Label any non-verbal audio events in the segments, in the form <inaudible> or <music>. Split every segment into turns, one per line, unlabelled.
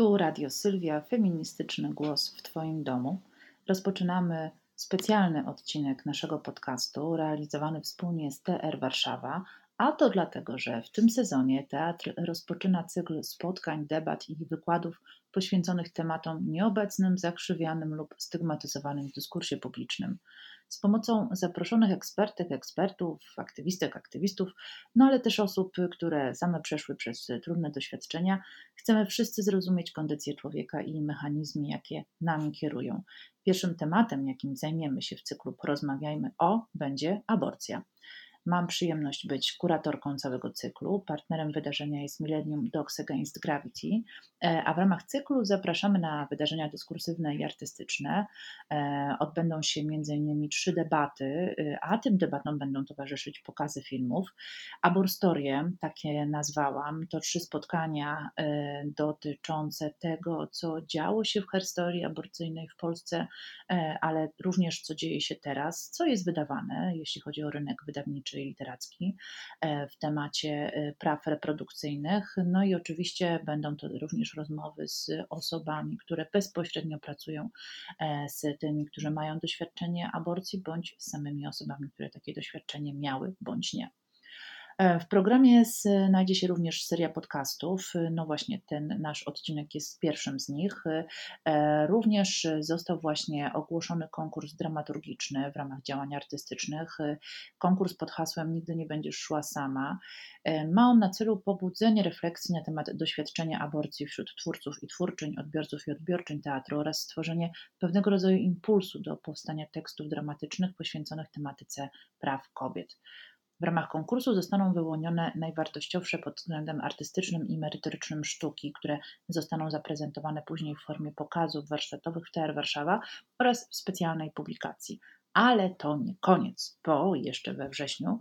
Tu Radio Sylwia, feministyczny głos w Twoim domu. Rozpoczynamy specjalny odcinek naszego podcastu realizowany wspólnie z TR Warszawa, a to dlatego, że w tym sezonie teatr rozpoczyna cykl spotkań, debat i wykładów poświęconych tematom nieobecnym, zakrzywianym lub stygmatyzowanym w dyskursie publicznym z pomocą zaproszonych ekspertek, ekspertów, aktywistek, aktywistów, no ale też osób, które same przeszły przez trudne doświadczenia, chcemy wszyscy zrozumieć kondycję człowieka i mechanizmy, jakie nami kierują. Pierwszym tematem, jakim zajmiemy się w cyklu Porozmawiajmy o, będzie aborcja. Mam przyjemność być kuratorką całego cyklu. Partnerem wydarzenia jest Millennium Dogs Against Gravity, e, a w ramach cyklu zapraszamy na wydarzenia dyskursywne i artystyczne. E, odbędą się m.in. trzy debaty, e, a tym debatom będą towarzyszyć pokazy filmów. Aborstorie, takie nazwałam, to trzy spotkania dotyczące tego, co działo się w herstorii aborcyjnej w Polsce, ale również co dzieje się teraz, co jest wydawane, jeśli chodzi o rynek wydawniczy czy literacki e, w temacie e, praw reprodukcyjnych. No i oczywiście będą to również rozmowy z osobami, które bezpośrednio pracują e, z tymi, którzy mają doświadczenie aborcji, bądź z samymi osobami, które takie doświadczenie miały, bądź nie. E, w programie znajdzie się również seria podcastów. No właśnie, ten nasz odcinek jest pierwszym z nich. E, również został właśnie ogłoszony konkurs dramaturgiczny w ramach działań artystycznych. Konkurs pod hasłem Nigdy nie będziesz szła sama. E, ma on na celu pobudzenie refleksji na temat doświadczenia aborcji wśród twórców i twórczyń, odbiorców i odbiorczyń teatru oraz stworzenie pewnego rodzaju impulsu do powstania tekstów dramatycznych poświęconych tematyce praw kobiet. W ramach konkursu zostaną wyłonione najwartościowsze pod względem artystycznym i merytorycznym sztuki, które zostaną zaprezentowane później w formie pokazów warsztatowych w TR Warszawa oraz w specjalnej publikacji. Ale to nie koniec, bo jeszcze we wrześniu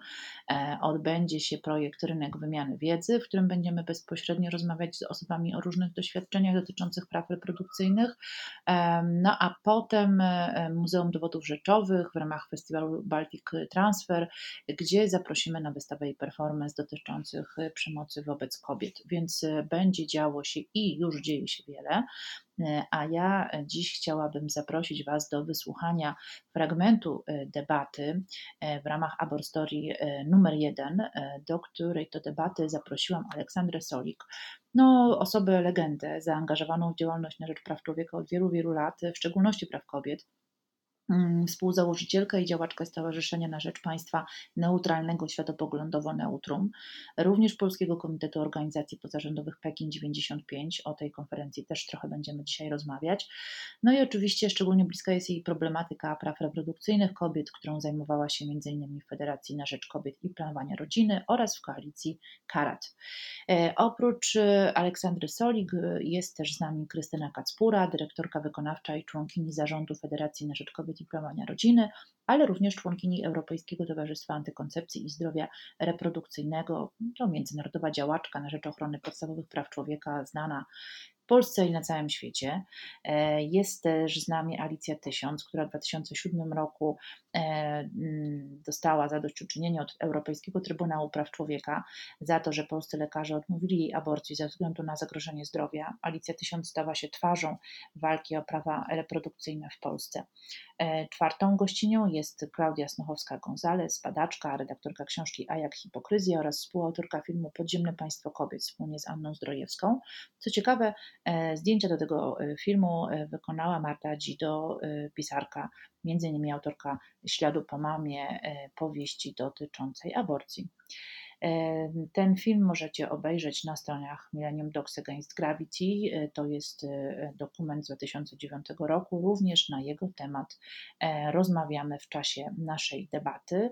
e, odbędzie się projekt Rynek Wymiany Wiedzy, w którym będziemy bezpośrednio rozmawiać z osobami o różnych doświadczeniach dotyczących praw reprodukcyjnych. E, no a potem e, Muzeum Dowodów Rzeczowych w ramach festiwalu Baltic Transfer, gdzie zaprosimy na wystawę i performance dotyczących przemocy wobec kobiet. Więc będzie działo się i już dzieje się wiele. E, a ja dziś chciałabym zaprosić Was do wysłuchania fragmentu e, debaty e, w ramach Aborstory numer jeden, do której to debaty zaprosiłam Aleksandrę Solik, no, osobę legendę, zaangażowaną w działalność na rzecz praw człowieka od wielu, wielu lat, w szczególności praw kobiet. Mm, współzałożycielka i działaczka Stowarzyszenia na Rzecz Państwa Neutralnego Światopoglądowo Neutrum, również Polskiego Komitetu Organizacji Pozarządowych Pekin 95. O tej konferencji też trochę będziemy dzisiaj rozmawiać. No i oczywiście szczególnie bliska jest jej problematyka praw reprodukcyjnych kobiet, którą zajmowała się m.in. w Federacji na Rzecz Kobiet i Planowania Rodziny oraz w koalicji Karat. E, oprócz e, Aleksandry Solik e, jest też z nami Krystyna Kacpura, dyrektorka wykonawcza i członkini zarządu Federacji na Rzecz Kobiet Planowania Rodziny, ale również członkini Europejskiego Towarzystwa Antykoncepcji i Zdrowia Reprodukcyjnego. To międzynarodowa działaczka na rzecz ochrony podstawowych praw człowieka, znana Polsce i na całym świecie. E, jest też z nami Alicja Tysiąc, która w 2007 roku e, mm, dostała zadośćuczynienie od Europejskiego Trybunału Praw Człowieka za to, że polscy lekarze odmówili jej aborcji ze względu na zagrożenie zdrowia. Alicja Tysiąc stała się twarzą walki o prawa reprodukcyjne w Polsce. E, czwartą gościnią jest Klaudia Snochowska-Gonzalez, badaczka, redaktorka książki A jak hipokryzja oraz współautorka filmu Podziemne Państwo Kobiet wspólnie z Anną Zdrojewską. Co ciekawe, E, zdjęcia do tego e, filmu e, wykonała Marta Dzido, pisarka, między innymi autorka Śladu po mamie, powieści dotyczącej aborcji. Ten film możecie obejrzeć na stronach Millennium Dogs Against Gravity. To jest dokument z 2009 roku. Również na jego temat rozmawiamy w czasie naszej debaty.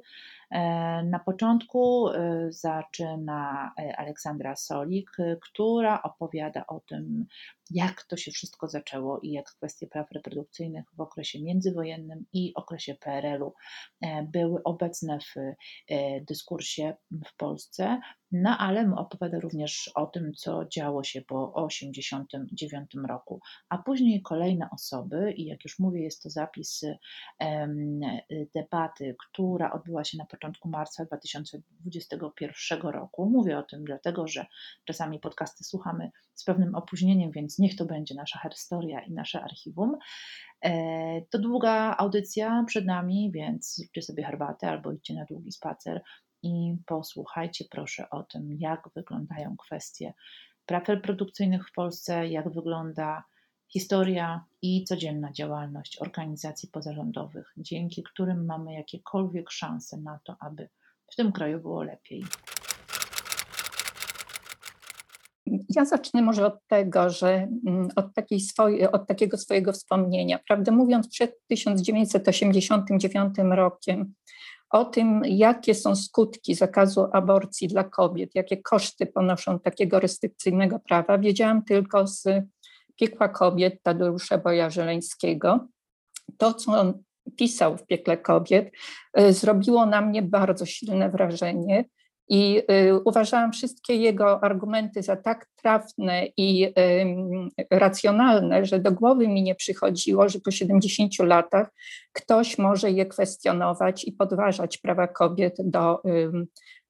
Na początku zaczyna Aleksandra Solik, która opowiada o tym, jak to się wszystko zaczęło i jak kwestie praw reprodukcyjnych w okresie międzywojennym i okresie PRL-u były obecne w dyskursie w Polsce. No ale opowiada również o tym, co działo się po 1989 roku. A później kolejne osoby, i jak już mówię, jest to zapis debaty, która odbyła się na początku marca 2021 roku. Mówię o tym dlatego, że czasami podcasty słuchamy z pewnym opóźnieniem, więc niech to będzie nasza historia i nasze archiwum. E, to długa audycja przed nami, więc zróbcie sobie herbatę albo idźcie na długi spacer i posłuchajcie proszę o tym, jak wyglądają kwestie praw reprodukcyjnych w Polsce, jak wygląda historia i codzienna działalność organizacji pozarządowych, dzięki którym mamy jakiekolwiek szanse na to, aby w tym kraju było lepiej.
Ja zacznę może od tego, że mm, od, takiej swojej, od takiego swojego wspomnienia. Prawdę mówiąc, przed 1989 rokiem o tym, jakie są skutki zakazu aborcji dla kobiet, jakie koszty ponoszą takiego restrykcyjnego prawa, wiedziałam tylko z Piekła Kobiet Tadeusza Boja-Żeleńskiego. To, co on pisał w Piekle Kobiet, y, zrobiło na mnie bardzo silne wrażenie. I y, uważałam wszystkie jego argumenty za tak trafne i racjonalne, że do głowy mi nie przychodziło, że po 70 latach ktoś może je kwestionować i podważać prawa kobiet do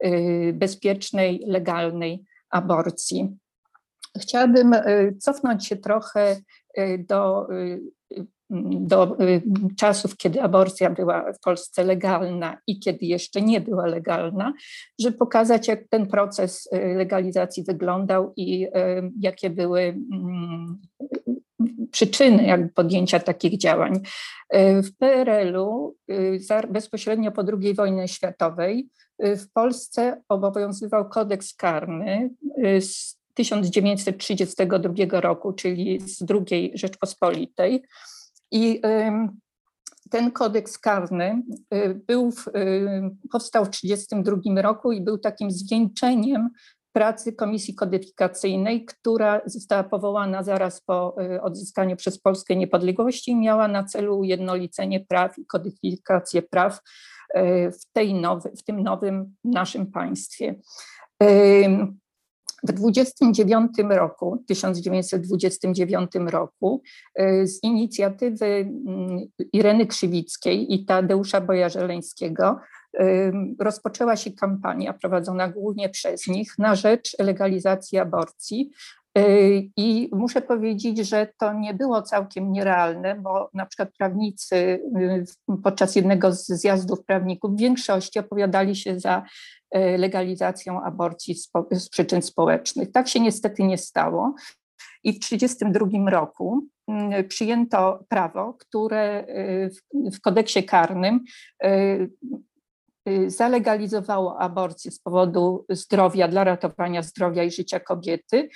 y, bezpiecznej, legalnej aborcji. Chciałabym y, cofnąć się trochę do do y, czasów, kiedy aborcja była w Polsce legalna i kiedy jeszcze nie była legalna, żeby pokazać, jak ten proces y, legalizacji wyglądał i y, jakie były mm, przyczyny jakby podjęcia takich działań. W PRL-u bezpośrednio po II wojnie światowej w Polsce obowiązywał kodeks karny z 1932 roku, czyli z II Rzeczpospolitej. I ten kodeks karny y, był, powstał w 1932 roku i był takim zwieńczeniem pracy Komisji Kodyfikacyjnej, która została powołana zaraz po y, odzyskaniu przez Polskę niepodległości i miała na celu ujednolicenie praw i kodyfikację praw y, w, tej nowy, w tym nowym naszym państwie. W 29 roku, 1929 roku y, z inicjatywy mm, Ireny Krzywickiej i Tadeusza Bojarzeleńskiego y, rozpoczęła się kampania prowadzona głównie przez nich na rzecz legalizacji aborcji. Y, I muszę powiedzieć, że to nie było całkiem nierealne, bo na przykład prawnicy podczas jednego z zjazdów prawników w większości opowiadali się za E, legalizacją aborcji z, przyczyn społecznych. Tak się niestety nie stało. I w 1932 roku przyjęto prawo, które w kodeksie karnym zalegalizowało aborcję z powodu zdrowia, dla ratowania zdrowia i życia kobiety.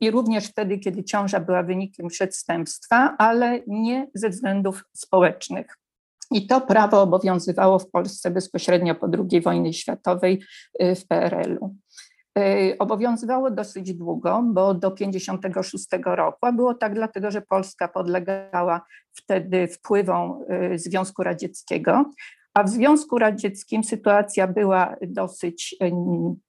I również wtedy, kiedy ciąża była wynikiem przestępstwa, ale nie ze względów społecznych. I to prawo obowiązywało w Polsce bezpośrednio po II wojnie światowej y, w PRL-u. Y, obowiązywało dosyć długo, bo do 1956 roku, a było tak dlatego, że Polska podlegała wtedy wpływom y, Związku Radzieckiego, a w Związku Radzieckim sytuacja była dosyć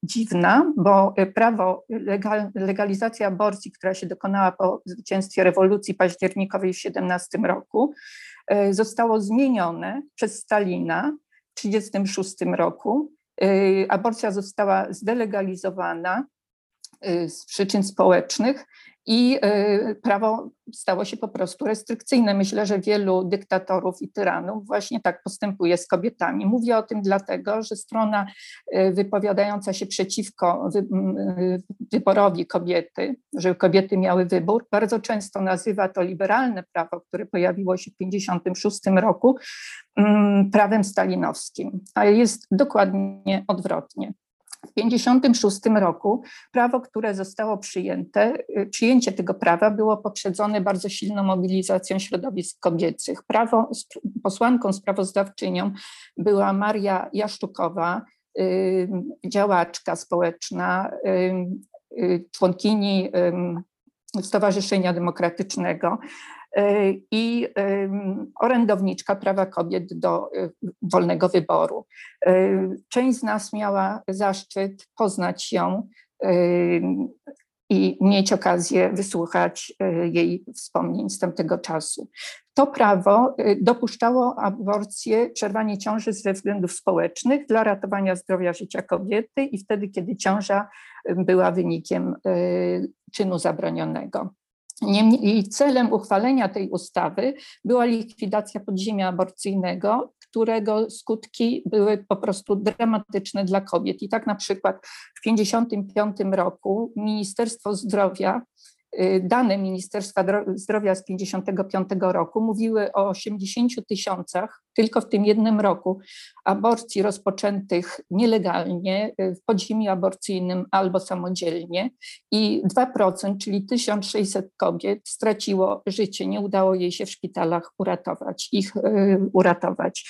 dziwna, bo prawo, legal, legalizacja aborcji, która się dokonała po zwycięstwie rewolucji październikowej w 17 roku, E, zostało zmienione przez Stalina w 1936 roku. E, aborcja została zdelegalizowana e, z przyczyn społecznych i e, prawo stało się po prostu restrykcyjne. Myślę, że wielu dyktatorów i tyranów właśnie tak postępuje z kobietami. Mówię o tym dlatego, że strona e, wypowiadająca się przeciwko e, wyborowi kobiety, żeby kobiety miały wybór, bardzo często nazywa to liberalne prawo, które pojawiło się w 1956 roku, prawem stalinowskim, a jest dokładnie odwrotnie. W 1956 roku prawo, które zostało przyjęte, y, przyjęcie tego prawa było poprzedzone bardzo silną mobilizacją środowisk kobiecych. Prawo, posłanką sprawozdawczynią była Maria Jaszczukowa, działaczka społeczna, y, członkini Stowarzyszenia Demokratycznego. E, i orędowniczka prawa kobiet do e, wolnego wyboru. E, część z nas miała zaszczyt poznać ją i mieć okazję wysłuchać jej wspomnień z tamtego czasu. To prawo dopuszczało aborcję, przerwanie ciąży ze względów społecznych dla ratowania zdrowia życia kobiety i wtedy, kiedy ciąża była wynikiem czynu zabronionego. Niemniej celem uchwalenia tej ustawy była likwidacja podziemia aborcyjnego, którego skutki były po prostu dramatyczne dla kobiet. I tak na przykład w 1955 roku Ministerstwo Zdrowia dane Ministerstwa Zdrowia z 1955 roku mówiły o 80 tysiącach tylko w tym jednym roku aborcji rozpoczętych nielegalnie y, w podziemiu aborcyjnym albo samodzielnie i 2%, czyli 1600 kobiet straciło życie, nie udało jej się w szpitalach uratować, ich y, uratować.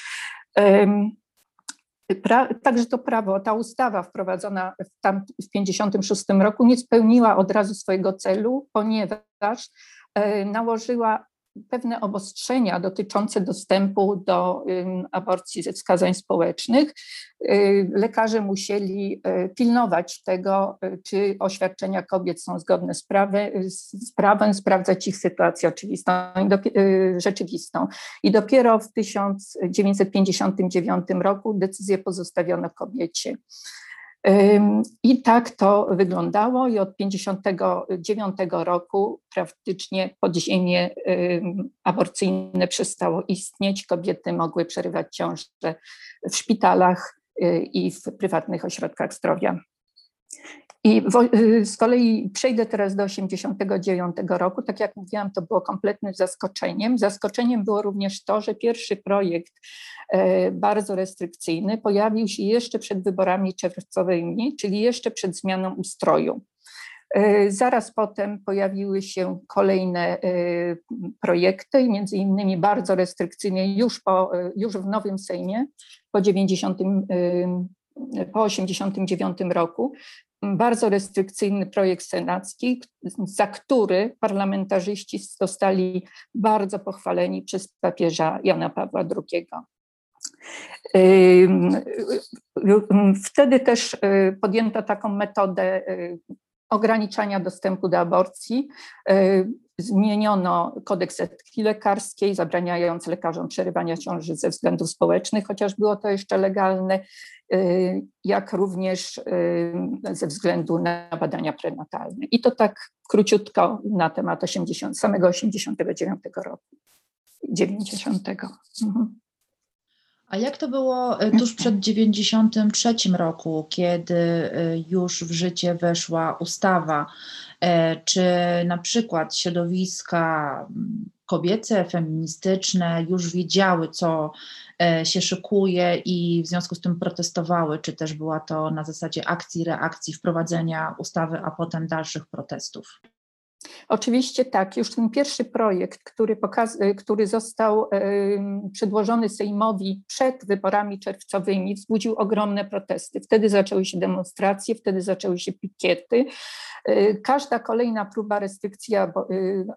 Pra, także to prawo, ta ustawa wprowadzona w 1956 roku nie spełniła od razu swojego celu, ponieważ e, nałożyła pewne obostrzenia dotyczące dostępu do aborcji ze wskazań społecznych. Y, lekarze musieli y, pilnować tego, y, czy oświadczenia kobiet są zgodne z, prawy, z prawem, sprawdzać ich sytuację oczywistą i rzeczywistą. I dopiero w 1959 roku decyzję pozostawiono kobiecie. I tak to wyglądało i od 1959 roku praktycznie podziemie aborcyjne przestało istnieć. Kobiety mogły przerywać ciążę w szpitalach y, i w prywatnych ośrodkach zdrowia. I y, z kolei przejdę teraz do 1989 roku. Tak jak mówiłam, to było kompletnym zaskoczeniem. Zaskoczeniem było również to, że pierwszy projekt e, bardzo restrykcyjny pojawił się jeszcze przed wyborami czerwcowymi, czyli jeszcze przed zmianą ustroju. E, zaraz potem pojawiły się kolejne e, projekty, między innymi bardzo restrykcyjnie już, po, już w nowym Sejmie po 90 po 1989 roku bardzo restrykcyjny projekt senacki, za który parlamentarzyści zostali bardzo pochwaleni przez papieża Jana Pawła II. Wtedy też y, podjęto taką metodę y, ograniczania dostępu do aborcji. Y, zmieniono kodeks etyki lekarskiej, zabraniając lekarzom przerywania ciąży ze względów społecznych, chociaż było to jeszcze legalne. Y, jak również y, ze względu na badania prenatalne. I to tak króciutko na temat 80, samego 89 roku, 90. Mhm.
A jak to było y, tuż przed 93 roku, kiedy już w życie weszła ustawa? Czy na przykład środowiska mm, kobiece, feministyczne już wiedziały, co E, się szykuje i w związku z tym protestowały, czy też była to na zasadzie akcji, reakcji, wprowadzenia ustawy, a potem dalszych protestów?
Oczywiście tak. Już ten pierwszy projekt, który, pokaz, e, który został przedłożony Sejmowi przed wyborami czerwcowymi, wzbudził ogromne protesty. Wtedy zaczęły się demonstracje, wtedy zaczęły się pikiety. E, każda kolejna próba restrykcji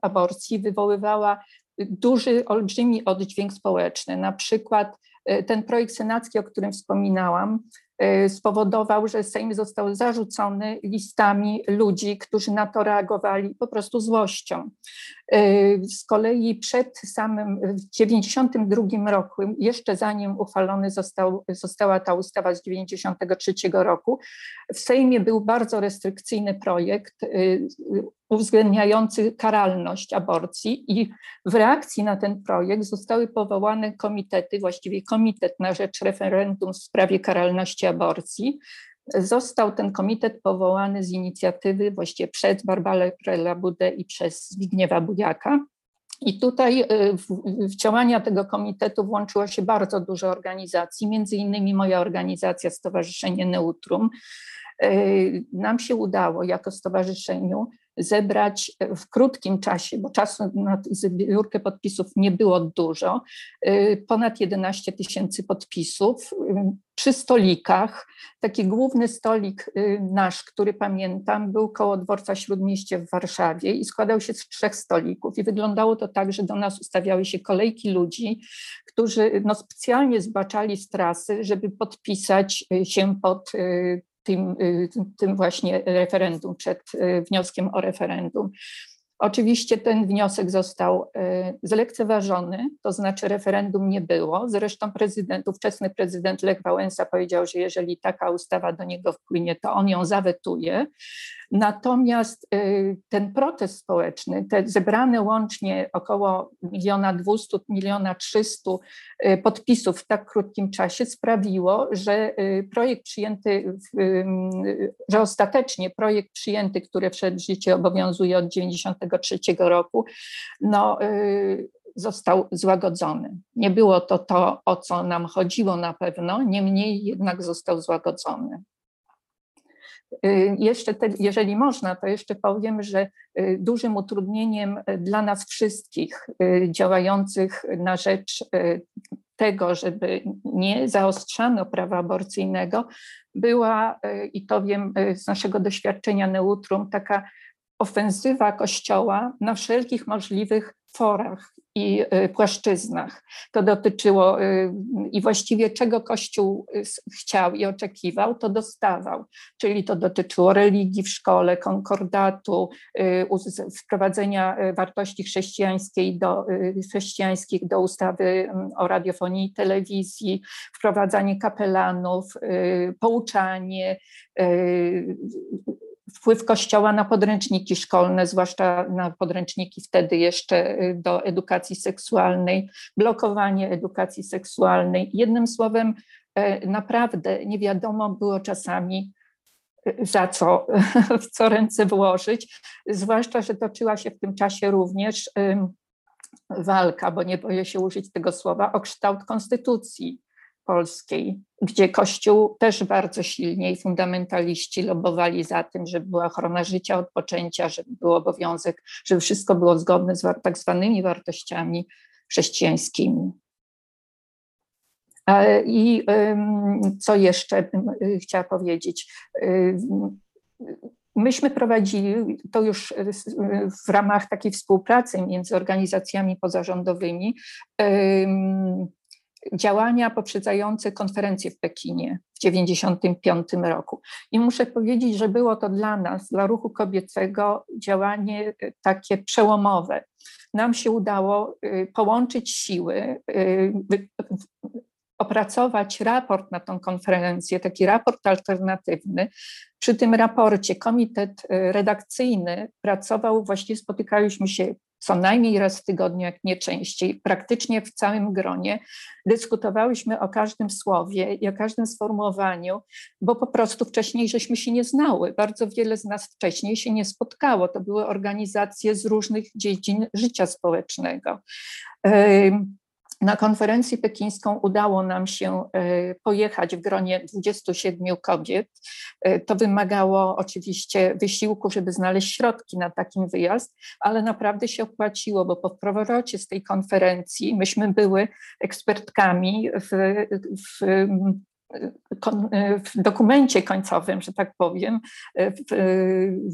aborcji wywoływała duży, olbrzymi oddźwięk społeczny. Na przykład e, ten projekt senacki, o którym wspominałam, e, spowodował, że Sejm został zarzucony listami ludzi, którzy na to reagowali po prostu złością. E, z kolei przed samym, w 1992 roku, jeszcze zanim uchwalony został, została ta ustawa z 1993 roku, w Sejmie był bardzo restrykcyjny projekt uwzględniający karalność aborcji i w reakcji na ten projekt zostały powołane komitety, właściwie Komitet na rzecz referendum w sprawie karalności aborcji. Został ten komitet powołany z inicjatywy właściwie przez Barbarę Labudę i przez Zbigniewa Bujaka. I tutaj y, w, w, działania tego komitetu włączyło się bardzo dużo organizacji, między innymi moja organizacja Stowarzyszenie Neutrum. Y, nam się udało jako stowarzyszeniu zebrać w krótkim czasie, bo czasu na zbiórkę podpisów nie było dużo, y, ponad 11 tysięcy podpisów y, przy stolikach. Taki główny stolik nasz, który pamiętam, był koło dworca Śródmieście w Warszawie i składał się z trzech stolików. I wyglądało to tak, że do nas ustawiały się kolejki ludzi, którzy no, specjalnie zbaczali z trasy, żeby podpisać się pod tym, tym właśnie referendum, przed wnioskiem o referendum. Oczywiście ten wniosek został e, zlekceważony, to znaczy referendum nie było. Zresztą prezydent, ówczesny prezydent Lech Wałęsa powiedział, że jeżeli taka ustawa do niego wpłynie, to on ją zawetuje. Natomiast y, ten protest społeczny, te zebrane łącznie około miliona dwustu, miliona trzystu y, podpisów w tak krótkim czasie sprawiło, że y, projekt przyjęty, że ostatecznie projekt przyjęty, który wszedł w życie obowiązuje od 93 roku, no, został złagodzony. Nie było to to, o co nam chodziło na pewno, niemniej jednak został złagodzony. Y, jeszcze, te, jeżeli można, to jeszcze powiem, że y, dużym utrudnieniem y, dla nas wszystkich działających na rzecz tego, żeby nie zaostrzano prawa aborcyjnego, była, i to wiem z naszego doświadczenia neutrum, taka ofensywa Kościoła na wszelkich możliwych forach i y, płaszczyznach. To dotyczyło y, i właściwie czego Kościół y, chciał i oczekiwał, to dostawał. Czyli to dotyczyło religii w szkole, konkordatu, wprowadzenia wartości chrześcijańskiej do, chrześcijańskich do ustawy mm, o radiofonii i telewizji, wprowadzanie kapelanów, pouczanie, wpływ Kościoła na podręczniki szkolne, zwłaszcza na podręczniki wtedy jeszcze y, do edukacji seksualnej, blokowanie edukacji seksualnej. Jednym słowem, e, naprawdę nie wiadomo było czasami, y, za co, <laughs> w co ręce włożyć, zwłaszcza, że toczyła się w tym czasie również walka, bo nie boję się użyć tego słowa, o kształt konstytucji polskiej, gdzie Kościół też bardzo silnie i fundamentaliści lobowali za tym, żeby była ochrona życia od poczęcia, żeby był obowiązek, żeby wszystko było zgodne z tak zwanymi wartościami chrześcijańskimi. I co jeszcze bym y, chciała powiedzieć? Myśmy prowadzili to już w ramach takiej współpracy między organizacjami pozarządowymi działania poprzedzające konferencję w Pekinie w 1995 roku. I muszę powiedzieć, że było to dla nas, dla ruchu kobiecego, działanie e, takie przełomowe. Nam się udało e, połączyć siły, e, opracować raport na tą konferencję, taki raport alternatywny. Przy tym raporcie komitet redakcyjny pracował, właściwie spotykaliśmy się co najmniej raz w tygodniu, jak nie częściej, praktycznie w całym gronie, dyskutowałyśmy o każdym słowie i o każdym sformułowaniu, bo po prostu wcześniej żeśmy się nie znały. Bardzo wiele z nas wcześniej się nie spotkało. To były organizacje z różnych dziedzin życia społecznego. Na konferencję pekińską udało nam się e, pojechać w gronie 27 kobiet. E, to wymagało oczywiście wysiłku, żeby znaleźć środki na takim wyjazd, ale naprawdę się opłaciło, bo po powrocie z tej konferencji myśmy były ekspertkami w, w w dokumencie końcowym, że tak powiem,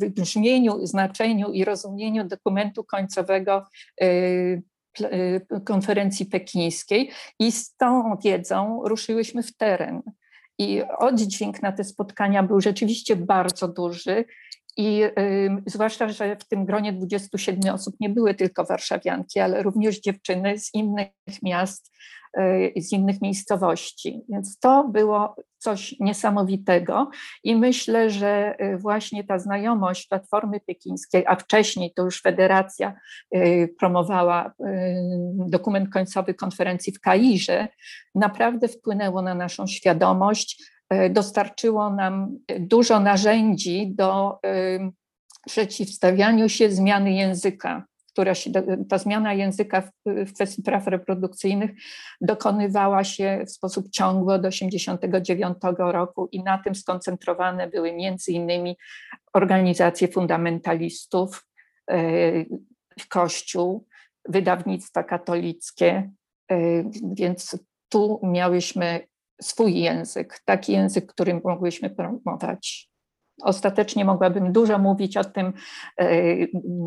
w brzmieniu, znaczeniu i rozumieniu dokumentu końcowego e, konferencji pekińskiej i z tą wiedzą ruszyłyśmy w teren. I oddźwięk na te spotkania był rzeczywiście bardzo duży. I y, zwłaszcza, że w tym gronie 27 osób nie były tylko warszawianki, ale również dziewczyny z innych miast, y, z innych miejscowości. Więc to było coś niesamowitego. I myślę, że y, właśnie ta znajomość Platformy Pekińskiej, a wcześniej to już Federacja y, promowała y, dokument końcowy konferencji w Kairze, naprawdę wpłynęło na naszą świadomość, dostarczyło nam dużo narzędzi do przeciwstawianiu się zmiany języka która się, ta zmiana języka w, w kwestii praw reprodukcyjnych dokonywała się w sposób ciągły od 1989 roku i na tym skoncentrowane były między innymi organizacje fundamentalistów, e, Kościół, wydawnictwa katolickie, e, więc tu miałyśmy swój język, taki język, którym mogłyśmy promować. Ostatecznie mogłabym dużo mówić o tym, e,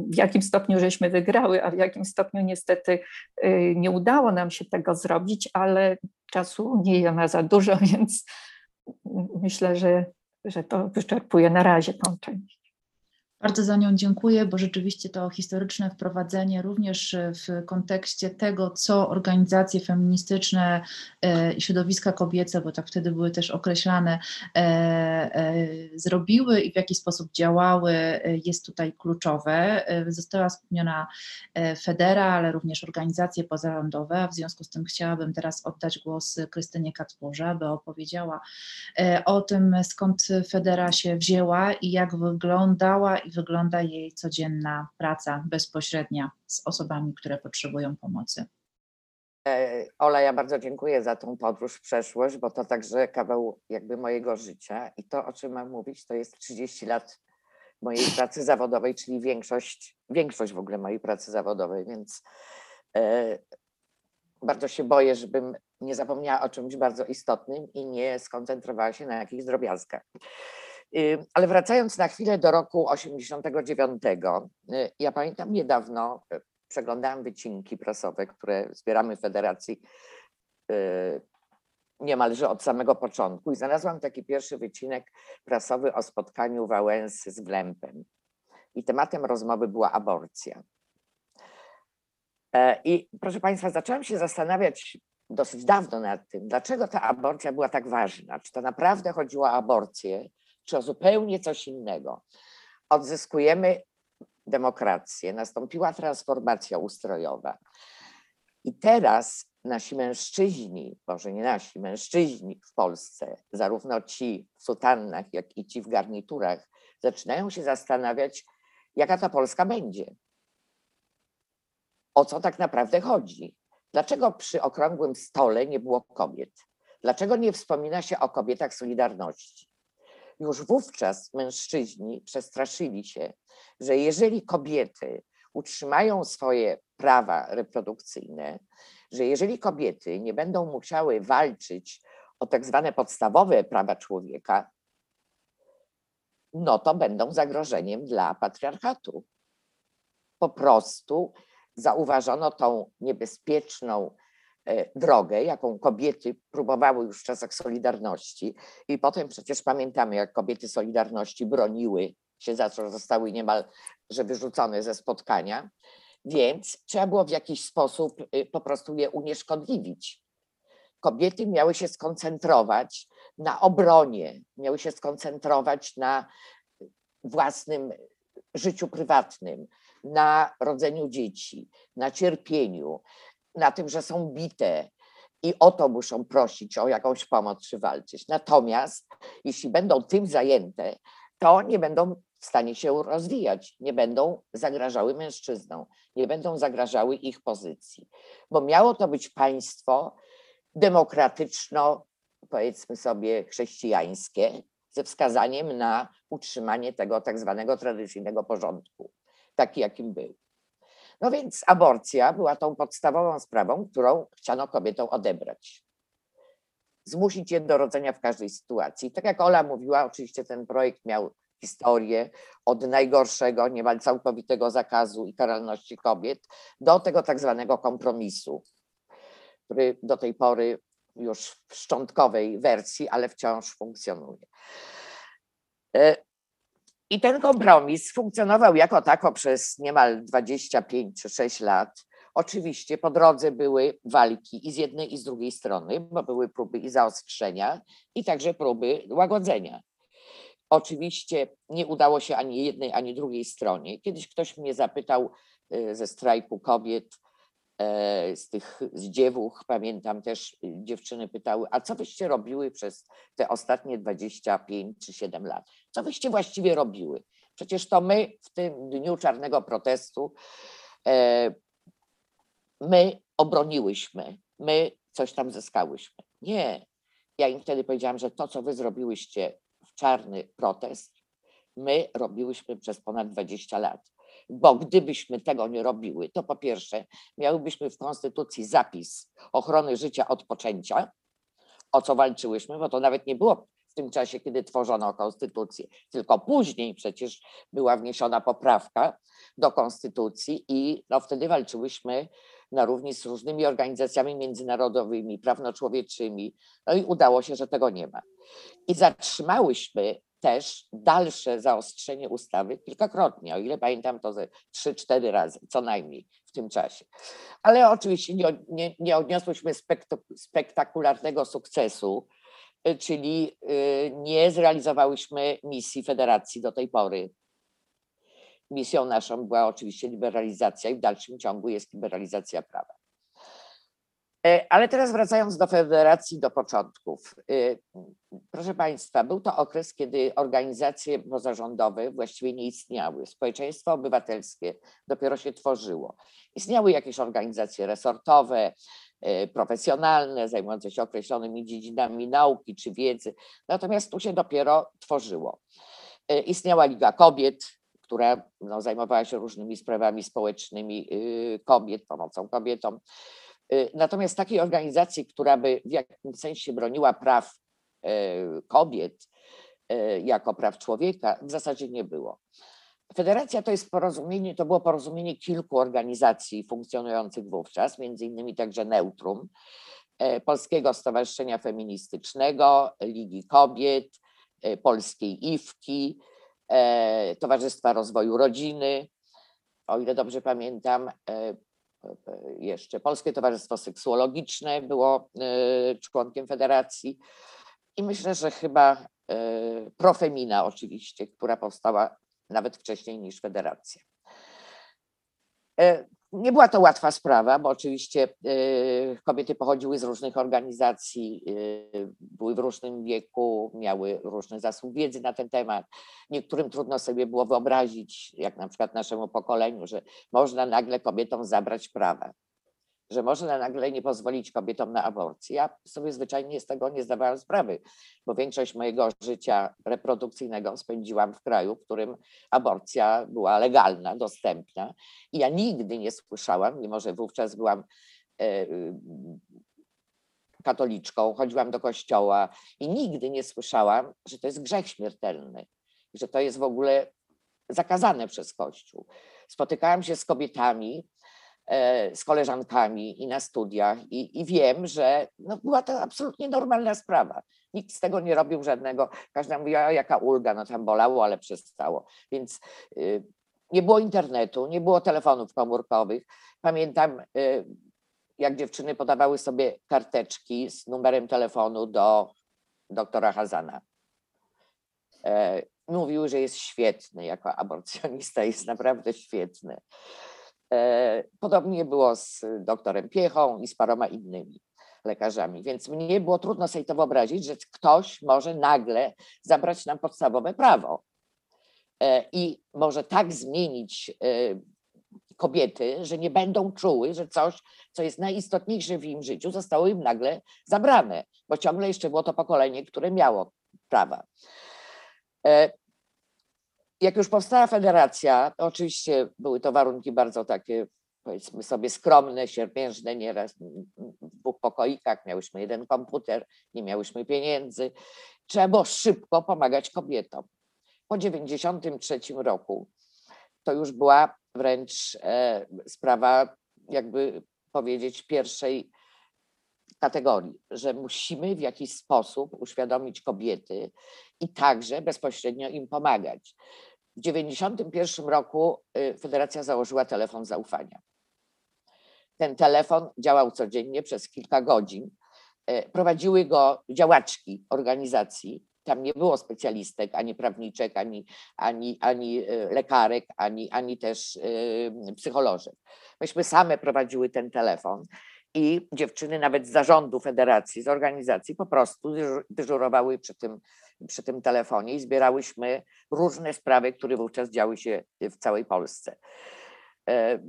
w jakim stopniu żeśmy wygrały, a w jakim stopniu niestety e, nie udało nam się tego zrobić, ale czasu nie ma za dużo, <laughs> więc myślę, że że to wyczerpuje na razie tą część.
Bardzo za nią dziękuję, bo rzeczywiście to historyczne wprowadzenie również w kontekście tego, co organizacje feministyczne e, i środowiska kobiece, bo tak wtedy były też określane, e, e, zrobiły i w jaki sposób działały, jest tutaj kluczowe. Została wspomniana Federa, ale również organizacje pozarządowe, w związku z tym chciałabym teraz oddać głos Krystynie Kacpurze, aby opowiedziała o tym, skąd Federa się wzięła i jak wyglądała i wygląda jej codzienna praca bezpośrednia z osobami, które potrzebują pomocy.
E, Ola, ja bardzo dziękuję za tą podróż w przeszłość, bo to także kawał jakby mojego życia i to, o czym mam mówić, to jest 30 lat mojej pracy zawodowej, czyli większość, większość w ogóle mojej pracy zawodowej, więc e, bardzo się boję, żebym nie zapomniała o czymś bardzo istotnym i nie skoncentrowała się na jakichś drobiazgach. Ale wracając na chwilę do roku 89, y, ja pamiętam niedawno y, przeglądałam wycinki prasowe, które zbieramy w Federacji y, niemalże od samego początku i znalazłam taki pierwszy wycinek prasowy o spotkaniu Wałęsy z Wlępem. I tematem rozmowy była aborcja. E, I proszę Państwa, zaczęłam się zastanawiać dosyć dawno nad tym, dlaczego ta aborcja była tak ważna. Czy to naprawdę chodziło o aborcję, czy o zupełnie coś innego. Odzyskujemy demokrację, nastąpiła transformacja ustrojowa. I teraz nasi mężczyźni, może nie nasi, mężczyźni w Polsce, zarówno ci w sutannach, jak i ci w garniturach, zaczynają się zastanawiać, jaka ta Polska będzie. O co tak naprawdę chodzi? Dlaczego przy okrągłym stole nie było kobiet? Dlaczego nie wspomina się o kobietach Solidarności? Już wówczas mężczyźni przestraszyli się, że jeżeli kobiety utrzymają swoje prawa reprodukcyjne, że jeżeli kobiety nie będą musiały walczyć o tak zwane podstawowe prawa człowieka, no to będą zagrożeniem dla patriarchatu. Po prostu zauważono tą niebezpieczną drogę, jaką kobiety próbowały już w czasach Solidarności. I potem przecież pamiętamy, jak kobiety Solidarności broniły się, za co zostały niemal że wyrzucone ze spotkania. Więc trzeba było w jakiś sposób y, po prostu je unieszkodliwić. Kobiety miały się skoncentrować na obronie, miały się skoncentrować na własnym życiu prywatnym, na rodzeniu dzieci, na cierpieniu, na tym, że są bite i o to muszą prosić o jakąś pomoc czy walczyć. Natomiast jeśli będą tym zajęte, to nie będą w stanie się rozwijać, nie będą zagrażały mężczyznom, nie będą zagrażały ich pozycji, bo miało to być państwo demokratyczno, powiedzmy sobie, chrześcijańskie, ze wskazaniem na utrzymanie tego tak zwanego tradycyjnego porządku, taki jakim był. No więc aborcja była tą podstawową sprawą, którą chciano kobietom odebrać. Zmusić je do rodzenia w każdej sytuacji. Tak jak Ola mówiła, oczywiście ten projekt miał historię od najgorszego, niemal całkowitego zakazu i karalności kobiet do tego tak zwanego kompromisu, który do tej pory już w szczątkowej wersji, ale wciąż funkcjonuje. E, i ten kompromis funkcjonował jako tako przez niemal 25 czy 6 lat. Oczywiście po drodze były walki i z jednej i z drugiej strony, bo były próby i zaostrzenia, i także próby łagodzenia. Oczywiście nie udało się ani jednej, ani drugiej stronie. Kiedyś ktoś mnie zapytał y, ze strajku kobiet, E, z tych z dziewuch, pamiętam też y, dziewczyny pytały, a co wyście robiły przez te ostatnie 25 czy 7 lat? Co wyście właściwie robiły? Przecież to my w tym dniu czarnego protestu, e, my obroniłyśmy, my coś tam zyskałyśmy. Nie. Ja im wtedy powiedziałam, że to, co wy zrobiłyście w czarny protest, my robiłyśmy przez ponad 20 lat bo gdybyśmy tego nie robiły, to po pierwsze miałybyśmy w Konstytucji zapis ochrony życia od poczęcia, o co walczyłyśmy, bo to nawet nie było tym czasie, kiedy tworzono konstytucję, tylko później przecież była wniesiona poprawka do konstytucji i no, wtedy walczyłyśmy na równi z różnymi organizacjami międzynarodowymi, prawnoczłowieczymi. No i udało się, że tego nie ma. I zatrzymałyśmy też dalsze zaostrzenie ustawy kilkakrotnie, o ile pamiętam to ze 3-4 razy, co najmniej w tym czasie. Ale oczywiście nie, nie, nie odniosłyśmy spektakularnego sukcesu, czyli y, nie zrealizowałyśmy misji federacji do tej pory. Misją naszą była oczywiście liberalizacja i w dalszym ciągu jest liberalizacja prawa. E, ale teraz wracając do federacji, do początków. E, proszę Państwa, był to okres, kiedy organizacje pozarządowe właściwie nie istniały. Społeczeństwo obywatelskie dopiero się tworzyło. Istniały jakieś organizacje resortowe, e, profesjonalne, zajmujące się określonymi dziedzinami nauki czy wiedzy, natomiast tu się dopiero tworzyło. Istniała Liga Kobiet, która no, zajmowała się różnymi sprawami społecznymi y, kobiet, pomocą kobietom. Y, natomiast takiej organizacji, która by w jakimś sensie broniła praw kobiet jako praw człowieka, w zasadzie nie było. Federacja to jest porozumienie, to było porozumienie kilku organizacji funkcjonujących wówczas, między innymi także Neutrum, Polskiego Stowarzyszenia Feministycznego, Ligi Kobiet, Polskiej IFKI, E, Towarzystwa Rozwoju Rodziny, o ile dobrze pamiętam, e, jeszcze Polskie Towarzystwo Seksuologiczne było e, członkiem federacji. I myślę, że chyba Profemina oczywiście, która powstała nawet wcześniej niż federacja. Nie była to łatwa sprawa, bo oczywiście y, kobiety pochodziły z różnych organizacji, y, były w różnym wieku, miały różny zasób wiedzy na ten temat. Niektórym trudno sobie było wyobrazić, jak na przykład naszemu pokoleniu, że można nagle kobietom zabrać prawa że można nagle nie pozwolić kobietom na aborcję. Ja sobie zwyczajnie z tego nie zdawałam sprawy, bo większość mojego życia reprodukcyjnego spędziłam w kraju, w którym aborcja była legalna, dostępna. I ja nigdy nie słyszałam, mimo że wówczas byłam e, katoliczką, chodziłam do kościoła i nigdy nie słyszałam, że to jest grzech śmiertelny, że to jest w ogóle zakazane przez Kościół. Spotykałam się z kobietami, z koleżankami i na studiach i, i wiem, że no, była to absolutnie normalna sprawa. Nikt z tego nie robił żadnego, każda mówiła, jaka ulga, no tam bolało, ale przestało. Więc y, nie było internetu, nie było telefonów komórkowych. Pamiętam, y, jak dziewczyny podawały sobie karteczki z numerem telefonu do doktora Hazana. E, mówiły, że jest świetny jako aborcjonista, jest naprawdę świetny. E, podobnie było z doktorem Piechą i z paroma innymi lekarzami. Więc mnie było trudno sobie to wyobrazić, że ktoś może nagle zabrać nam podstawowe prawo e, i może tak zmienić e, kobiety, że nie będą czuły, że coś, co jest najistotniejsze w im życiu, zostało im nagle zabrane, bo ciągle jeszcze było to pokolenie, które miało prawa jak już powstała federacja, oczywiście były to warunki bardzo takie, powiedzmy sobie, skromne, siermiężne, nieraz w dwóch pokoikach, miałyśmy jeden komputer, nie miałyśmy pieniędzy. Trzeba było szybko pomagać kobietom. Po 1993 roku to już była wręcz e, sprawa, jakby powiedzieć, pierwszej kategorii, że musimy w jakiś sposób uświadomić kobiety i także bezpośrednio im pomagać. W 1991 roku y, Federacja założyła telefon zaufania. Ten telefon działał codziennie przez kilka godzin. Y, prowadziły go działaczki organizacji. Tam nie było specjalistek, ani prawniczek, ani, ani, ani y, lekarek, ani, ani też psycholożek. Myśmy same prowadziły ten telefon i dziewczyny nawet z zarządu federacji, z organizacji po prostu dyżurowały przy tym, przy tym telefonie i zbierałyśmy różne sprawy, które wówczas działy się w całej Polsce. E,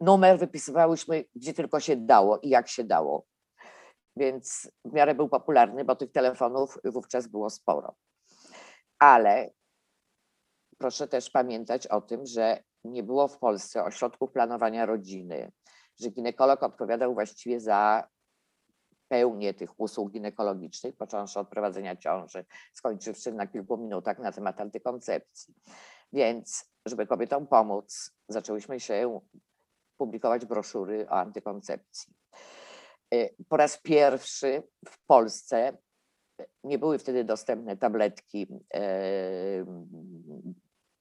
numer wypisywałyśmy gdzie tylko się dało i jak się dało, więc w miarę był popularny, bo tych telefonów wówczas było sporo. Ale proszę też pamiętać o tym, że nie było w Polsce ośrodków planowania rodziny, że ginekolog odpowiadał właściwie za pełnię tych usług ginekologicznych, począwszy od prowadzenia ciąży, skończywszy na kilku minutach na temat antykoncepcji. Więc, żeby kobietom pomóc, zaczęłyśmy się publikować broszury o antykoncepcji. Y, po raz pierwszy w Polsce nie były wtedy dostępne tabletki e,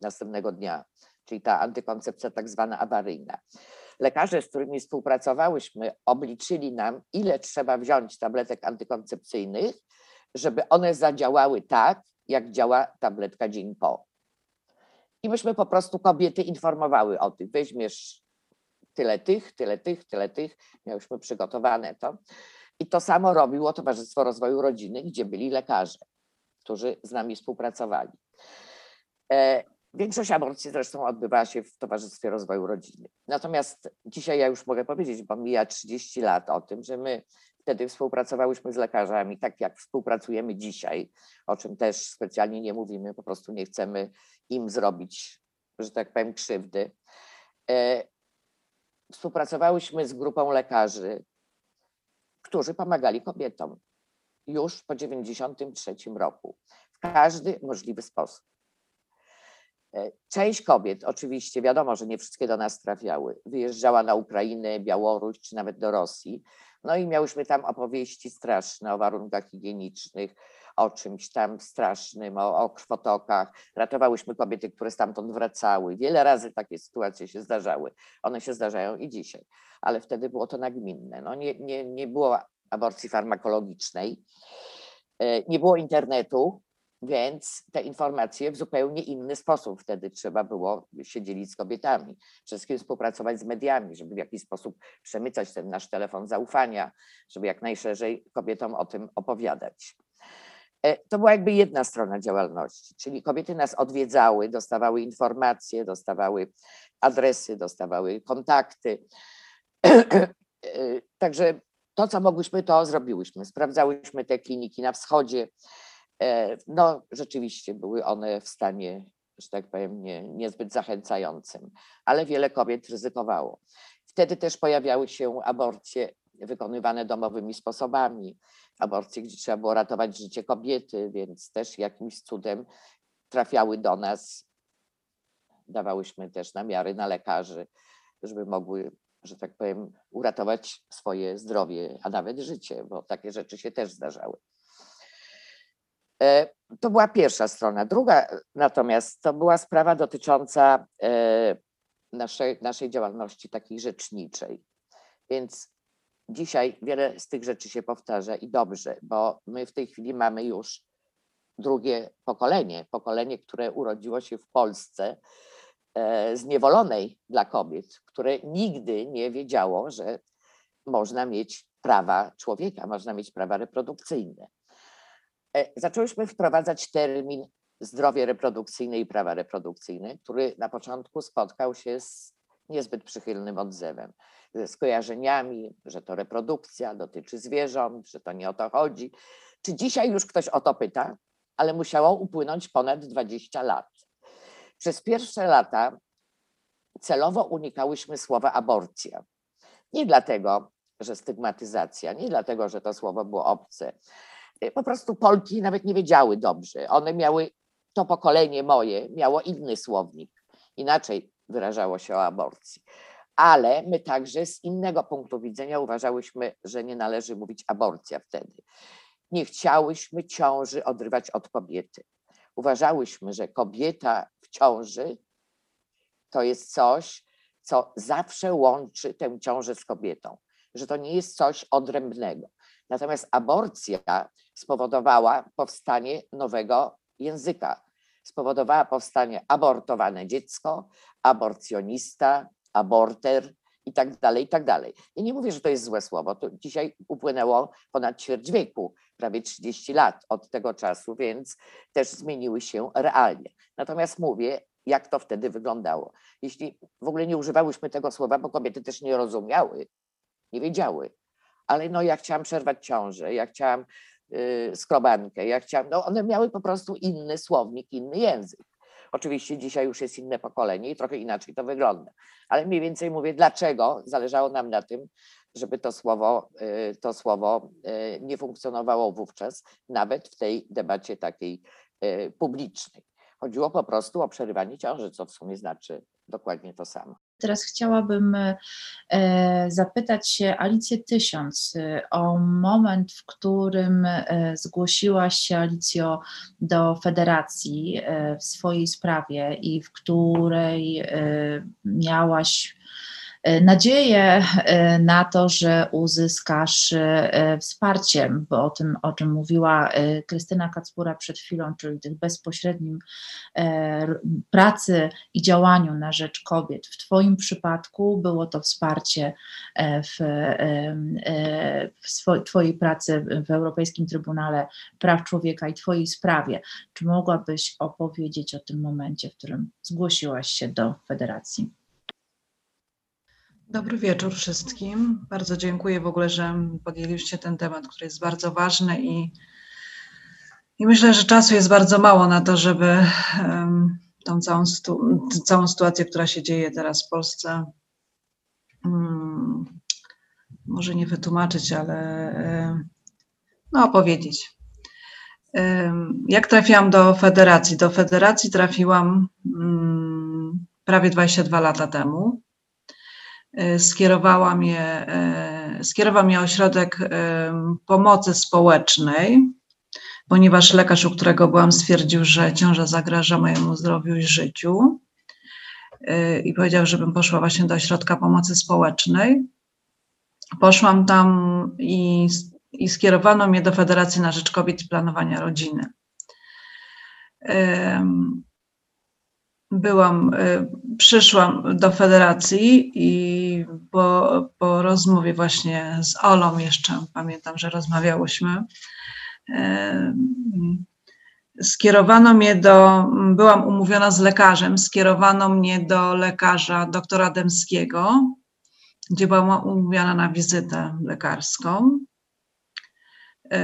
następnego dnia, czyli ta antykoncepcja tak zwana awaryjna. Lekarze, z którymi współpracowałyśmy, obliczyli nam, ile trzeba wziąć tabletek antykoncepcyjnych, żeby one zadziałały tak, jak działa tabletka dzień po. I myśmy po prostu kobiety informowały o tym. Weźmiesz tyle tych, tyle tych, tyle tych. Miałyśmy przygotowane to. I to samo robiło Towarzystwo Rozwoju Rodziny, gdzie byli lekarze, którzy z nami współpracowali. Większość aborcji zresztą odbywała się w Towarzystwie Rozwoju Rodziny. Natomiast dzisiaj ja już mogę powiedzieć, bo mija 30 lat o tym, że my wtedy współpracowałyśmy z lekarzami, tak jak współpracujemy dzisiaj, o czym też specjalnie nie mówimy, po prostu nie chcemy im zrobić, że tak powiem, krzywdy. E, Współpracowałyśmy z grupą lekarzy, którzy pomagali kobietom już po 1993 roku w każdy możliwy sposób. E, Część kobiet, oczywiście, wiadomo, że nie wszystkie do nas trafiały, wyjeżdżała na Ukrainę, Białoruś czy nawet do Rosji. No i miałyśmy tam opowieści straszne o warunkach higienicznych, o czymś tam strasznym, o, o krwotokach. Ratowałyśmy kobiety, które stamtąd wracały. Wiele razy takie sytuacje się zdarzały. One się zdarzają i dzisiaj, ale wtedy było to nagminne. No nie, nie, nie było aborcji farmakologicznej, e, nie było internetu, więc te informacje w zupełnie inny sposób wtedy trzeba było się dzielić z kobietami. Przede wszystkim współpracować z mediami, żeby w jakiś sposób przemycać ten nasz telefon zaufania, żeby jak najszerzej kobietom o tym opowiadać. E, To była jakby jedna strona działalności, czyli kobiety nas odwiedzały, dostawały informacje, dostawały adresy, dostawały kontakty. E, Także to, co mogłyśmy, to zrobiłyśmy. Sprawdzałyśmy te kliniki na wschodzie. E, No, rzeczywiście były one w stanie, że tak powiem, nie, niezbyt zachęcającym, ale wiele kobiet ryzykowało. Wtedy też pojawiały się aborcje wykonywane domowymi sposobami, aborcje, gdzie trzeba było ratować życie kobiety, więc też jakimś cudem trafiały do nas. Dawałyśmy też namiary na lekarzy, żeby mogły, że tak powiem, uratować swoje zdrowie, a nawet życie, bo takie rzeczy się też zdarzały. E, To była pierwsza strona. Druga natomiast to była sprawa dotycząca e, naszej, naszej działalności takiej rzeczniczej. Więc dzisiaj wiele z tych rzeczy się powtarza i dobrze, bo my w tej chwili mamy już drugie pokolenie, pokolenie, które urodziło się w Polsce e, zniewolonej dla kobiet, które nigdy nie wiedziało, że można mieć prawa człowieka, można mieć prawa reprodukcyjne. E, Zaczęłyśmy wprowadzać termin zdrowie reprodukcyjne i prawa reprodukcyjne, który na początku spotkał się z niezbyt przychylnym odzewem, ze skojarzeniami, że to reprodukcja dotyczy zwierząt, że to nie o to chodzi. Czy dzisiaj już ktoś o to pyta? Ale musiało upłynąć ponad 20 lat. Przez pierwsze lata celowo unikałyśmy słowa aborcja. Nie dlatego, że stygmatyzacja, nie dlatego, że to słowo było obce. Y, Po prostu Polki nawet nie wiedziały dobrze. One miały, to pokolenie moje miało inny słownik, inaczej wyrażało się o aborcji. Ale my także z innego punktu widzenia uważałyśmy, że nie należy mówić aborcja wtedy. Nie chciałyśmy ciąży odrywać od kobiety. Uważałyśmy, że kobieta w ciąży to jest coś, co zawsze łączy tę ciążę z kobietą, że to nie jest coś odrębnego. Natomiast aborcja spowodowała powstanie nowego języka. Spowodowała powstanie abortowane dziecko, aborcjonista, aborter i tak dalej, i tak dalej. Ja nie mówię, że to jest złe słowo. To dzisiaj upłynęło ponad ćwierć wieku, prawie 30 lat od tego czasu, więc też zmieniły się realnie. Natomiast mówię, jak to wtedy wyglądało. Jeśli w ogóle nie używałyśmy tego słowa, bo kobiety też nie rozumiały, nie wiedziały, ale no ja chciałam przerwać ciążę, ja chciałam y, skrobankę, ja chciałam, no one miały po prostu inny słownik, inny język. Oczywiście dzisiaj już jest inne pokolenie i trochę inaczej to wygląda, ale mniej więcej mówię, dlaczego zależało nam na tym, żeby to słowo, y, to słowo y, nie funkcjonowało wówczas, nawet w tej debacie takiej publicznej. Chodziło po prostu o przerywanie ciąży, co w sumie znaczy dokładnie to samo.
Teraz chciałabym e, zapytać się Alicję Tysiąc e, o moment, w którym e, zgłosiłaś się, Alicjo, do federacji w swojej sprawie i w której miałaś nadzieję e, na to, że uzyskasz e, wsparcie, bo o tym, o czym mówiła Krystyna Kacpura przed chwilą, czyli tych bezpośrednim pracy i działaniu na rzecz kobiet. W Twoim przypadku było to wsparcie w, w Twojej pracy w Europejskim Trybunale Praw Człowieka i Twojej sprawie. Czy mogłabyś opowiedzieć o tym momencie, w którym zgłosiłaś się do federacji?
Dobry wieczór wszystkim. Bardzo dziękuję w ogóle, że podjęliście ten temat, który jest bardzo ważny i, i myślę, że czasu jest bardzo mało na to, żeby um, tą całą, stu, całą sytuację, która się dzieje teraz w Polsce, um, może nie wytłumaczyć, ale um, no, opowiedzieć. Jak trafiłam do federacji? Do federacji trafiłam mm, prawie 22 lata temu. E, skierowała mnie, e, skierował mnie ośrodek e, pomocy społecznej, ponieważ lekarz, u którego byłam, stwierdził, że ciąża zagraża mojemu zdrowiu i życiu. I powiedział, żebym poszła właśnie do ośrodka pomocy społecznej. Poszłam tam i, i skierowano mnie do Federacji na Rzecz Kobiet i Planowania Rodziny byłam, y, przyszłam do federacji i po, po rozmowie właśnie z Olą jeszcze, pamiętam, że rozmawiałyśmy, y, skierowano mnie do, byłam umówiona z lekarzem, skierowano mnie do lekarza doktora Demskiego, gdzie byłam umówiona na wizytę lekarską. Y,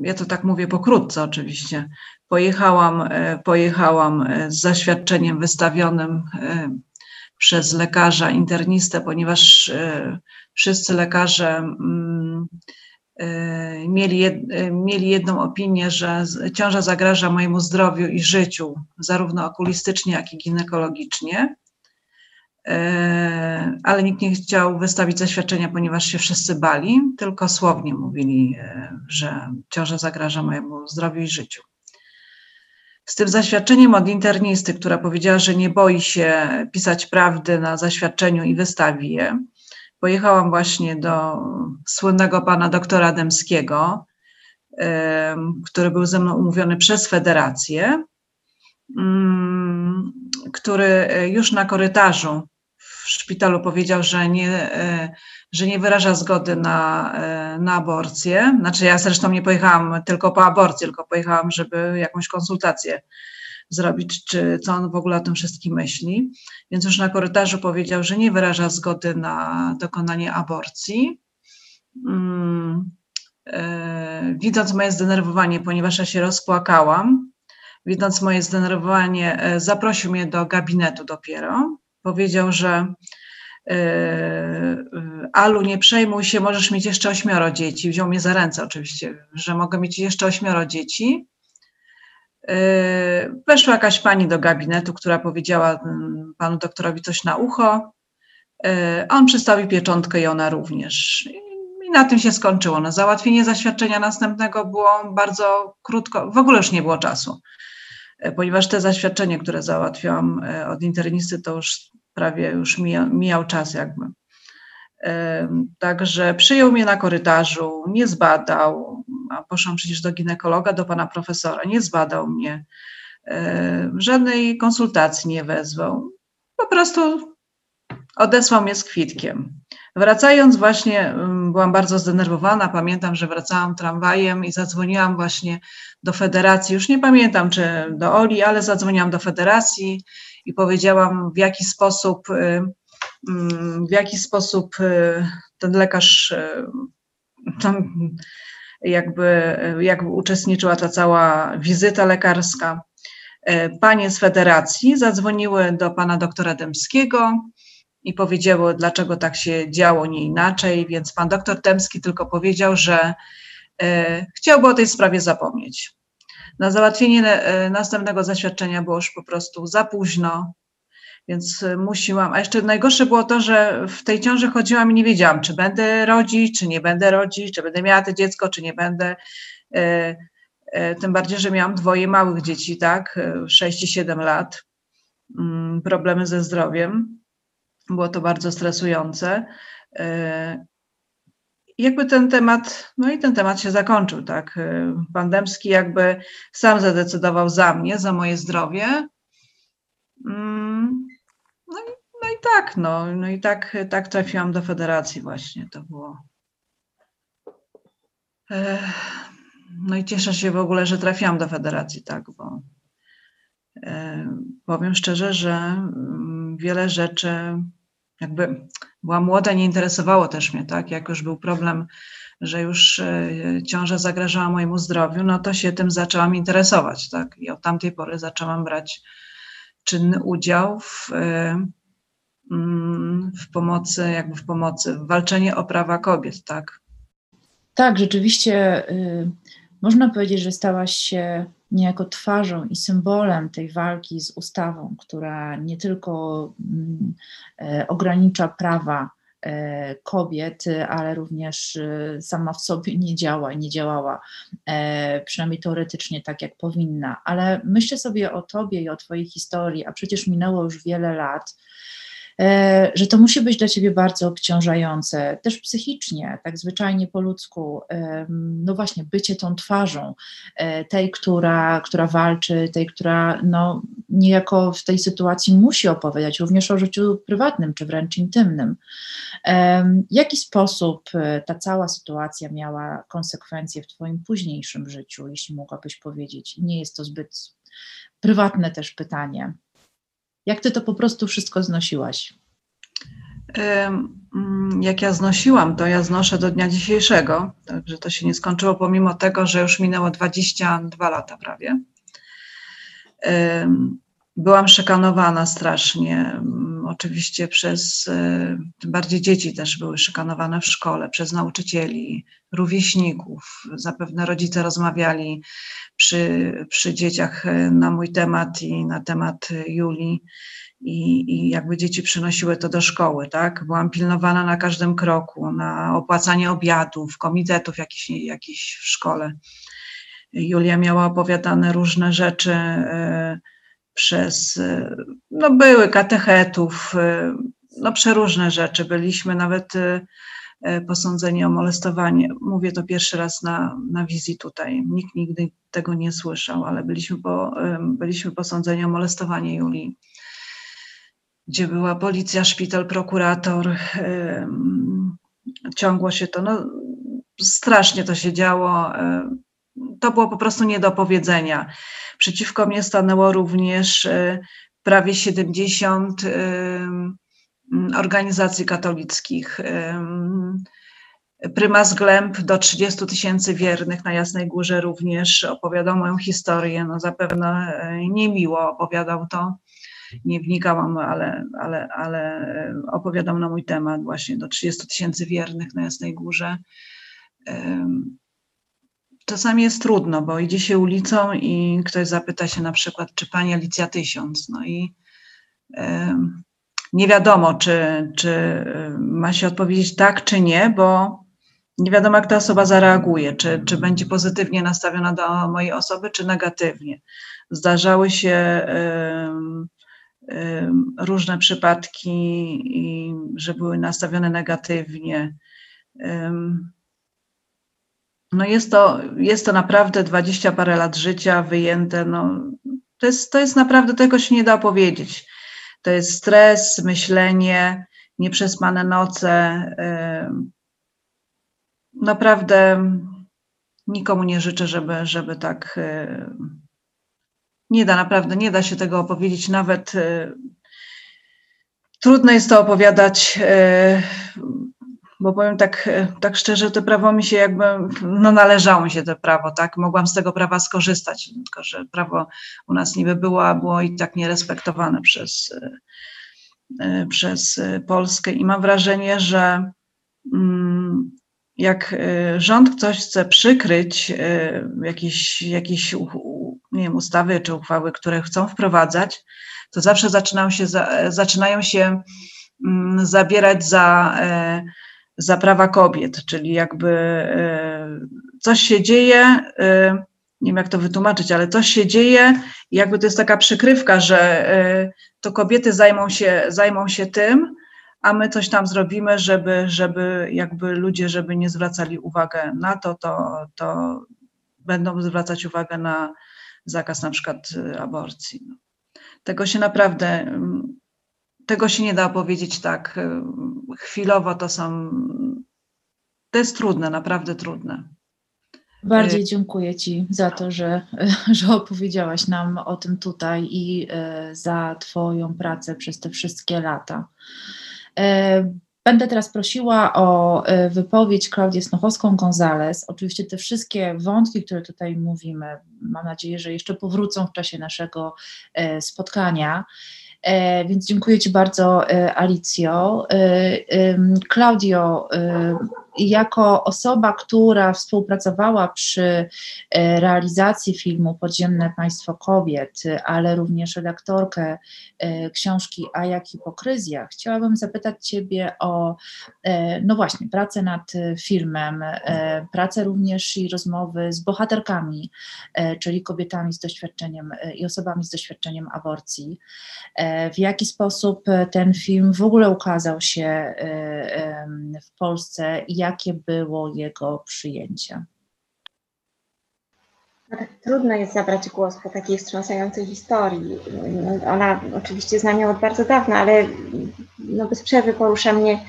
ja to tak mówię pokrótce oczywiście. Pojechałam, e, pojechałam e, z zaświadczeniem wystawionym e, przez lekarza internistę, ponieważ wszyscy lekarze mm, mieli, mieli jedną opinię, że ciąża zagraża mojemu zdrowiu i życiu, zarówno okulistycznie, jak i ginekologicznie. Ale nikt nie chciał wystawić zaświadczenia, ponieważ się wszyscy bali, tylko słownie mówili, że ciąża zagraża mojemu zdrowiu i życiu z tym zaświadczeniem od internisty, która powiedziała, że nie boi się pisać prawdy na zaświadczeniu i wystawi je, pojechałam właśnie do słynnego pana doktora Demskiego, który był ze mną umówiony przez federację, mm, który już na korytarzu w szpitalu powiedział, że nie, że nie wyraża zgody na, e, na aborcję. Znaczy, ja zresztą nie pojechałam tylko po aborcję, tylko pojechałam, żeby jakąś konsultację zrobić, czy co on w ogóle o tym wszystkim myśli. Więc już na korytarzu powiedział, że nie wyraża zgody na dokonanie aborcji. Hmm. Widząc moje zdenerwowanie, ponieważ ja się rozpłakałam, widząc moje zdenerwowanie, e, zaprosił mnie do gabinetu dopiero. Powiedział, że E, e, Alu, nie przejmuj się, możesz mieć jeszcze ośmioro dzieci. Wziął mnie za ręce oczywiście, że mogę mieć jeszcze ośmioro dzieci. E, weszła jakaś pani do gabinetu, która powiedziała mm, panu doktorowi coś na ucho. On przystawił pieczątkę i ona również. I na tym się skończyło. No, załatwienie zaświadczenia następnego było bardzo krótko, w ogóle już nie było czasu, ponieważ te zaświadczenie, które załatwiłam od internisty, to już prawie już mija, mijał czas jakby. Także przyjął mnie na korytarzu, nie zbadał, a poszłam przecież do ginekologa, do pana profesora, nie zbadał mnie, żadnej konsultacji nie wezwał. Po prostu odesłał mnie z kwitkiem. Wracając właśnie, byłam bardzo zdenerwowana. Pamiętam, że wracałam tramwajem i zadzwoniłam właśnie do federacji. Już nie pamiętam, czy do Oli, ale zadzwoniłam do federacji i powiedziałam, w jaki sposób, y, mm, w jaki sposób y, ten lekarz y, tam jakby, uczestniczyła ta cała wizyta lekarska. Panie z federacji zadzwoniły do pana doktora Dębskiego i powiedziały, dlaczego tak się działo, nie inaczej, więc pan doktor Dębski tylko powiedział, że chciałby o tej sprawie zapomnieć. Na załatwienie e, następnego zaświadczenia było już po prostu za późno. więc musiłam. A jeszcze najgorsze było to, że w tej ciąży chodziłam i nie wiedziałam, czy będę rodzić, czy nie będę rodzić, czy będę miała to dziecko, czy nie będę. E, e, tym bardziej, że miałam dwoje małych dzieci, tak, 6 i 7 lat. Mm, problemy ze zdrowiem. Było to bardzo stresujące. Jakby ten temat, no i ten temat się zakończył, tak. Pan Dębski jakby sam zadecydował za mnie, za moje zdrowie. Mm, no i, no i tak, no, no i tak, tak trafiłam do federacji właśnie, to było. No i cieszę się w ogóle, że trafiłam do federacji, tak, bo powiem szczerze, że mm, wiele rzeczy jakby była młoda, nie interesowało też mnie, tak, jak już był problem, że już e, ciąża zagrażała mojemu zdrowiu, no to się tym zaczęłam interesować, tak, i od tamtej pory zaczęłam brać czynny udział w, e, mm, w pomocy, jakby w pomocy, w walczeniu o prawa kobiet, tak.
Tak, rzeczywiście y, można powiedzieć, że stałaś się niejako twarzą i symbolem tej walki z ustawą, która nie tylko mm, e, ogranicza prawa e, kobiet, ale również e, sama w sobie nie działa, nie działała, przynajmniej teoretycznie tak, jak powinna. Ale myślę sobie o tobie i o twojej historii, a przecież minęło już wiele lat że to musi być dla ciebie bardzo obciążające, też psychicznie, tak zwyczajnie po ludzku. No właśnie, bycie tą twarzą e, tej, która, która walczy, tej, która no, niejako w tej sytuacji musi opowiadać również o życiu prywatnym czy wręcz intymnym. W jaki sposób e, ta cała sytuacja miała konsekwencje w Twoim późniejszym życiu, jeśli mogłabyś powiedzieć? Nie jest to zbyt prywatne też pytanie. Jak ty to po prostu wszystko znosiłaś?
Mm, jak ja znosiłam, to ja znoszę do dnia dzisiejszego, także to się nie skończyło, pomimo tego, że już minęło 22 lata prawie. Byłam szykanowana strasznie, oczywiście przez, tym bardziej dzieci też były szykanowane w szkole, przez nauczycieli, rówieśników. Zapewne rodzice rozmawiali przy, przy dzieciach e, na mój temat i na temat Julii. I, I jakby dzieci przynosiły to do szkoły, tak? Byłam pilnowana na każdym kroku, na opłacanie obiadów, komitetów jakichś jakich w szkole. Julia miała opowiadane różne rzeczy e, przez, e, no były katechetów, no przeróżne rzeczy. Byliśmy nawet E, posądzenie o molestowanie. Mówię to pierwszy raz na, na wizji tutaj. Nikt nigdy tego nie słyszał, ale byliśmy, po, byliśmy posądzeni o molestowanie Julii, gdzie była policja, szpital, prokurator. Ciągło się to, no strasznie to się działo. To było po prostu nie do powiedzenia. Przeciwko mnie stanęło również e, prawie 70 Mm, organizacji katolickich. Prymas Glemp do 30 tysięcy wiernych na Jasnej Górze również opowiadał moją historię. No zapewne niemiło opowiadał to. Nie wnikałam, ale, ale, ale opowiadał na mój temat właśnie do 30 tysięcy wiernych na Jasnej Górze. Czasami jest trudno, bo idzie się ulicą i ktoś zapyta się na przykład, czy pani Alicja Tysiąc. No i nie wiadomo, czy, czy ma się odpowiedzieć tak, czy nie, bo nie wiadomo, jak ta osoba zareaguje, czy, czy będzie pozytywnie nastawiona do mojej osoby, czy negatywnie. Zdarzały się y, y, różne przypadki, że były nastawione negatywnie. No jest to, jest to naprawdę dwadzieścia parę lat życia wyjęte. No, to, jest, to jest naprawdę, tego się nie da opowiedzieć. To jest stres, myślenie, nieprzespane noce. Naprawdę nikomu nie życzę, żeby, żeby tak. Nie da, naprawdę nie da się tego opowiedzieć. Nawet trudno jest to opowiadać bo powiem tak, e, tak szczerze, to prawo mi się jakby, no należało mi się to prawo, tak, mogłam z tego prawa skorzystać, tylko że prawo u nas niby było, a było i tak nierespektowane przez, e, e, przez Polskę. I mam wrażenie, że mm, jak rząd coś chce przykryć, jakieś, jakieś nie wiem, ustawy czy uchwały, które chcą wprowadzać, to zawsze zaczynają się, zaczynają się mm, zabierać za, za prawa kobiet, czyli jakby coś się dzieje, nie wiem jak to wytłumaczyć, ale coś się dzieje i jakby to jest taka przykrywka, że to kobiety zajmą się, zajmą się tym, a my coś tam zrobimy, żeby, żeby jakby ludzie, żeby nie zwracali uwagi na to, to, to będą zwracać uwagę na zakaz na przykład aborcji. Tego się naprawdę, mm, tego się nie da powiedzieć tak y, chwilowo, to są, to jest trudne, naprawdę trudne.
Bardziej y, dziękuję Ci za to, że, <laughs> że opowiedziałaś nam o tym tutaj i za Twoją pracę przez te wszystkie lata. Będę teraz prosiła o wypowiedź Klaudię Snochowską-Gonzalez. Oczywiście te wszystkie wątki, które tutaj mówimy, mam nadzieję, że jeszcze powrócą w czasie naszego spotkania. Więc dziękuję Ci bardzo, Alicjo. Claudio, jako osoba, która współpracowała przy e, realizacji filmu Podziemne Państwo Kobiet, ale również redaktorkę e, książki A jak hipokryzja, chciałabym zapytać Ciebie o, e, no właśnie, pracę nad filmem, pracę również i rozmowy z bohaterkami, czyli kobietami z doświadczeniem i osobami z doświadczeniem aborcji. W jaki sposób ten film w ogóle ukazał się w Polsce i jakie było jego przyjęcie?
Tak trudno jest zabrać głos po takiej wstrząsającej historii. Ona oczywiście znam ją od bardzo dawna, ale no bez przerwy porusza mnie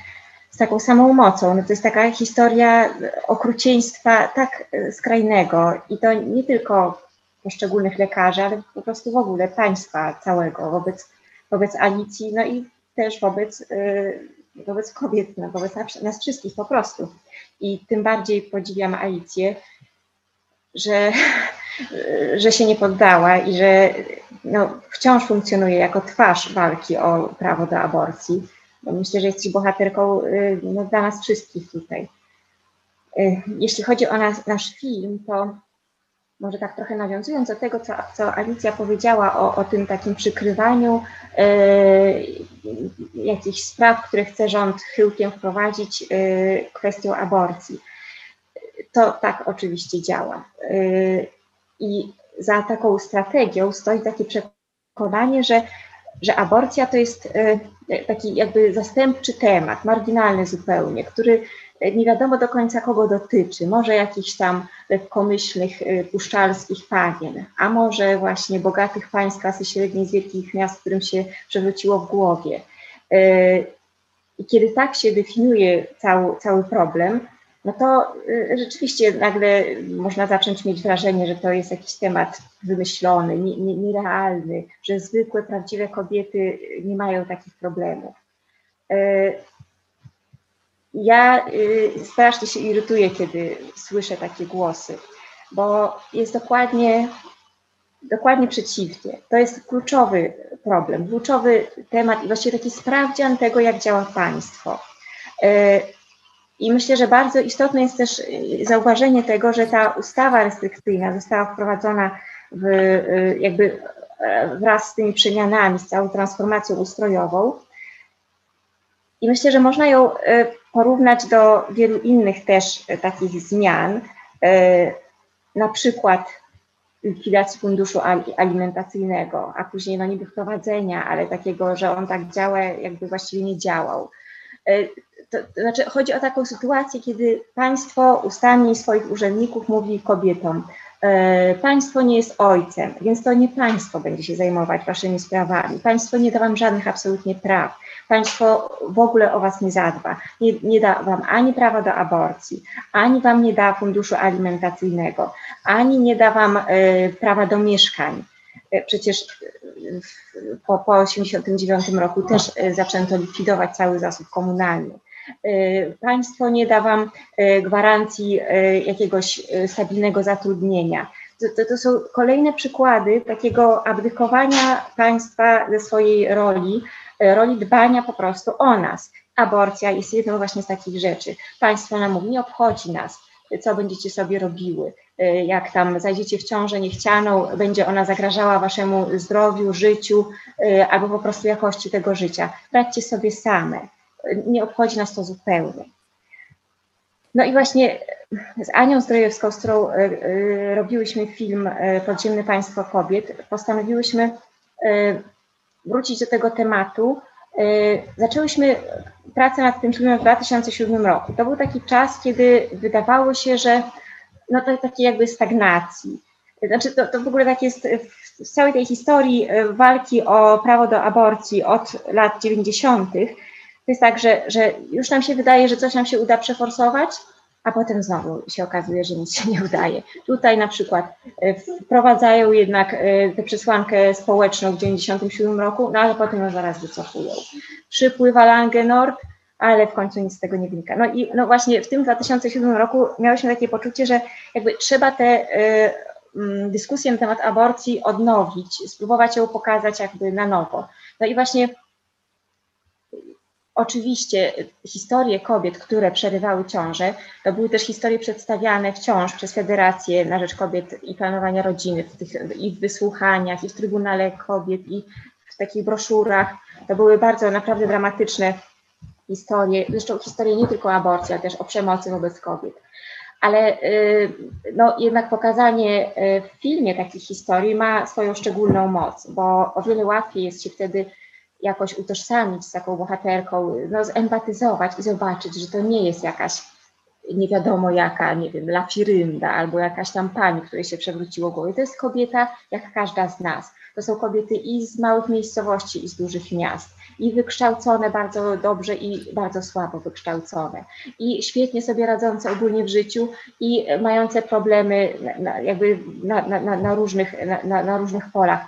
z taką samą mocą. No to jest taka historia okrucieństwa tak skrajnego i to nie tylko poszczególnych lekarzy, ale po prostu w ogóle państwa całego wobec, wobec Alicji, no i też wobec y, wobec kobiet, no, wobec nas wszystkich po prostu. I tym bardziej podziwiam Alicję, że, <laughs> że się nie poddała i że no, wciąż funkcjonuje jako twarz walki o prawo do aborcji. Bo myślę, że jesteś bohaterką y, no, dla nas wszystkich tutaj. Y, jeśli chodzi o nas, nasz film, to może tak trochę nawiązując do tego, co, co Alicja powiedziała o, o tym takim przykrywaniu e, jakichś spraw, które chce rząd chyłkiem wprowadzić e, kwestią aborcji. To tak oczywiście działa. E, I za taką strategią stoi takie przekonanie, że, że aborcja to jest taki jakby zastępczy temat, marginalny zupełnie, który nie wiadomo do końca kogo dotyczy, może jakichś tam lekkomyślnych, y, puszczalskich panien, a może właśnie bogatych państw klasy średniej z wielkich miast, którym się przewróciło w głowie. Y, I kiedy tak się definiuje cały, cały problem, no to rzeczywiście nagle można zacząć mieć wrażenie, że to jest jakiś temat wymyślony, nierealny, że zwykłe, prawdziwe kobiety nie mają takich problemów ja y, strasznie się irytuję, kiedy słyszę takie głosy, bo jest dokładnie, dokładnie przeciwnie. To jest kluczowy problem, kluczowy temat i właściwie taki sprawdzian tego, jak działa państwo. Y, I myślę, że bardzo istotne jest też y, zauważenie tego, że ta ustawa restrykcyjna została wprowadzona w, jakby wraz z tymi przemianami, z całą transformacją ustrojową. I myślę, że można ją porównać do wielu innych też e, takich zmian, e, na przykład likwidacji funduszu alimentacyjnego, a później no niby wprowadzenia, ale takiego, że on tak działa, jakby właściwie nie działał. E, to, to znaczy chodzi o taką sytuację, kiedy państwo ustami swoich urzędników mówi kobietom, Państwo nie jest ojcem, więc to nie państwo będzie się zajmować waszymi sprawami. Państwo nie da wam żadnych absolutnie praw państwo w ogóle o was nie zadba. Nie, nie da wam ani prawa do aborcji, ani wam nie da funduszu alimentacyjnego, ani nie da wam y, prawa do mieszkań. E, przecież y, po, po 89 roku też zaczęto likwidować cały zasób komunalny. Państwo nie da wam gwarancji jakiegoś stabilnego zatrudnienia. To, to, to, są kolejne przykłady takiego abdykowania państwa ze swojej roli E, roli dbania po prostu o nas. Aborcja jest jedną właśnie z takich rzeczy. Państwo nam mówi, nie obchodzi nas. co będziecie sobie robiły. Jak tam zajdziecie w ciążę niechcianą, będzie ona zagrażała waszemu zdrowiu, życiu albo po prostu jakości tego życia. Radźcie sobie same. Nie obchodzi nas to zupełnie. No i właśnie z Anią Zdrojewską, z którą robiłyśmy film Podziemne Państwo Kobiet, postanowiłyśmy wrócić do tego tematu. Zaczęłyśmy pracę nad tym filmem w 2007 roku. To był taki czas, kiedy wydawało się, że no to takiej jakby stagnacji. Znaczy to, to w ogóle tak jest w całej tej historii walki o prawo do aborcji od lat 90. To jest tak, że, że już nam się wydaje, że coś nam się uda przeforsować, a potem znowu się okazuje, że nic się nie udaje. Tutaj na przykład wprowadzają jednak tę przesłankę społeczną w 1997 roku, no ale potem ją zaraz wycofują. Przypływa Langenord, ale w końcu nic z tego nie wynika. No i no właśnie w tym 2007 roku miałyśmy takie poczucie, że jakby trzeba tę dyskusję na temat aborcji odnowić, spróbować ją pokazać jakby na nowo. No i właśnie Oczywiście historie kobiet, które przerywały ciążę, to były też historie przedstawiane wciąż przez Federację na Rzecz Kobiet i Planowania Rodziny w tych, i w wysłuchaniach, i w Trybunale Kobiet, i w takich broszurach. To były bardzo naprawdę dramatyczne historie, zresztą historie nie tylko o aborcji, ale też o przemocy wobec kobiet. Ale no, jednak pokazanie w filmie takich historii ma swoją szczególną moc, bo o wiele łatwiej jest się wtedy jakoś utożsamić z taką bohaterką, no, zempatyzować i zobaczyć, że to nie jest jakaś nie wiadomo jaka, nie wiem, lafirynda albo jakaś tam pani, której się przewróciło głowę. To jest kobieta jak każda z nas. To są kobiety i z małych miejscowości, i z dużych miast. I wykształcone bardzo dobrze, i bardzo słabo wykształcone. I świetnie sobie radzące ogólnie w życiu, i mające problemy na, jakby na, na, na różnych, na, na różnych polach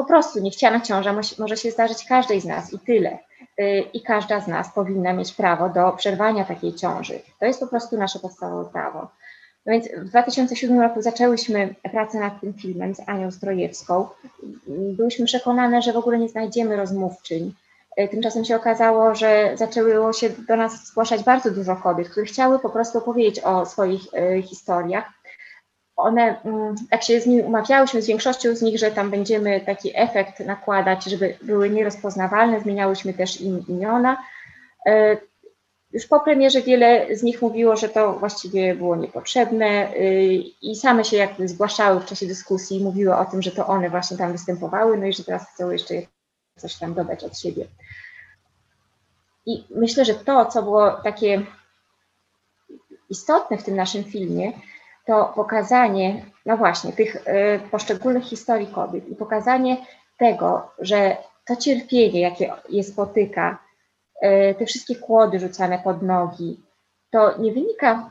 po prostu niechciana ciąża może się zdarzyć każdej z nas i tyle. I każda z nas powinna mieć prawo do przerwania takiej ciąży. To jest po prostu nasze podstawowe prawo. No więc w 2007 roku zaczęłyśmy pracę nad tym filmem z Anią Strojewską. Byłyśmy przekonane, że w ogóle nie znajdziemy rozmówczyń. Tymczasem się okazało, że zaczęło się do nas zgłaszać bardzo dużo kobiet, które chciały po prostu opowiedzieć o swoich historiach one, jak się z nimi umawiałyśmy, z większością z nich, że tam będziemy taki efekt nakładać, żeby były nierozpoznawalne, zmieniałyśmy też im imiona. Już po premierze wiele z nich mówiło, że to właściwie było niepotrzebne i same się jakby zgłaszały w czasie dyskusji i mówiły o tym, że to one właśnie tam występowały, no i że teraz chcą jeszcze coś tam dodać od siebie. I myślę, że to, co było takie istotne w tym naszym filmie, to pokazanie, no właśnie, tych y, poszczególnych historii kobiet i pokazanie tego, że to cierpienie, jakie je spotyka, y, te wszystkie kłody rzucane pod nogi, to nie wynika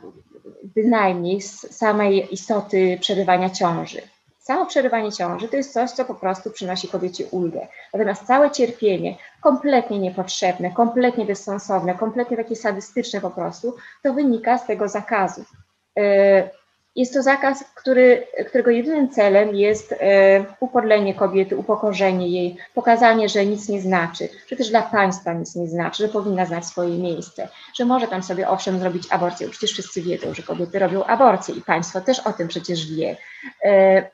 bynajmniej z samej istoty przerywania ciąży. Samo przerywanie ciąży to jest coś, co po prostu przynosi kobiecie ulgę. Natomiast całe cierpienie, kompletnie niepotrzebne, kompletnie bezsensowne, kompletnie takie sadystyczne po prostu, to wynika z tego zakazu. Jest to zakaz, który, którego jedynym celem jest e, upodlenie kobiety, upokorzenie jej, pokazanie, że nic nie znaczy, że też dla państwa nic nie znaczy, że powinna znać swoje miejsce, że może tam sobie owszem zrobić aborcję. Przecież wszyscy wiedzą, że kobiety robią aborcję i państwo też o tym przecież wie. E,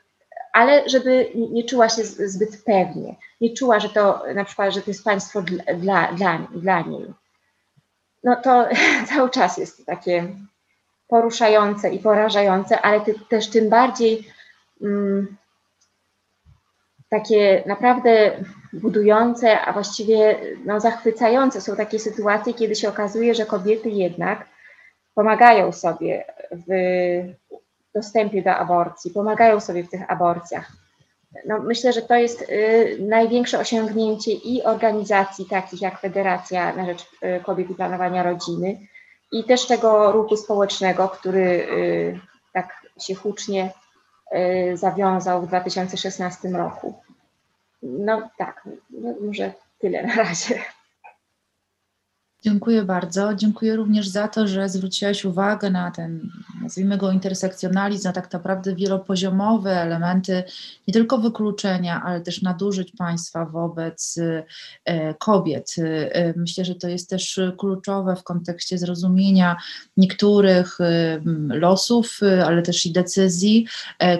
ale żeby nie czuła się zbyt pewnie, nie czuła, że to na przykład, że to jest państwo dla, dla, dla, dla niej. No to <laughs> cały czas jest takie poruszające i porażające, ale też tym bardziej mm, takie naprawdę budujące, a właściwie no, zachwycające są takie sytuacje, kiedy się okazuje, że kobiety jednak pomagają sobie w dostępie do aborcji, pomagają sobie w tych aborcjach. No, myślę, że to jest y, największe osiągnięcie i organizacji takich jak Federacja na Rzecz y, Kobiet i Planowania Rodziny, i też tego ruchu społecznego, który y, tak się hucznie y, zawiązał w 2016 roku. No tak, no może tyle na razie.
Dziękuję bardzo. Dziękuję również za to, że zwróciłaś uwagę na ten, nazwijmy go intersekcjonalizm, na tak naprawdę wielopoziomowe elementy nie tylko wykluczenia, ale też nadużyć państwa wobec e, kobiet. E, myślę, że to jest też kluczowe w kontekście zrozumienia niektórych e, losów, ale też i decyzji,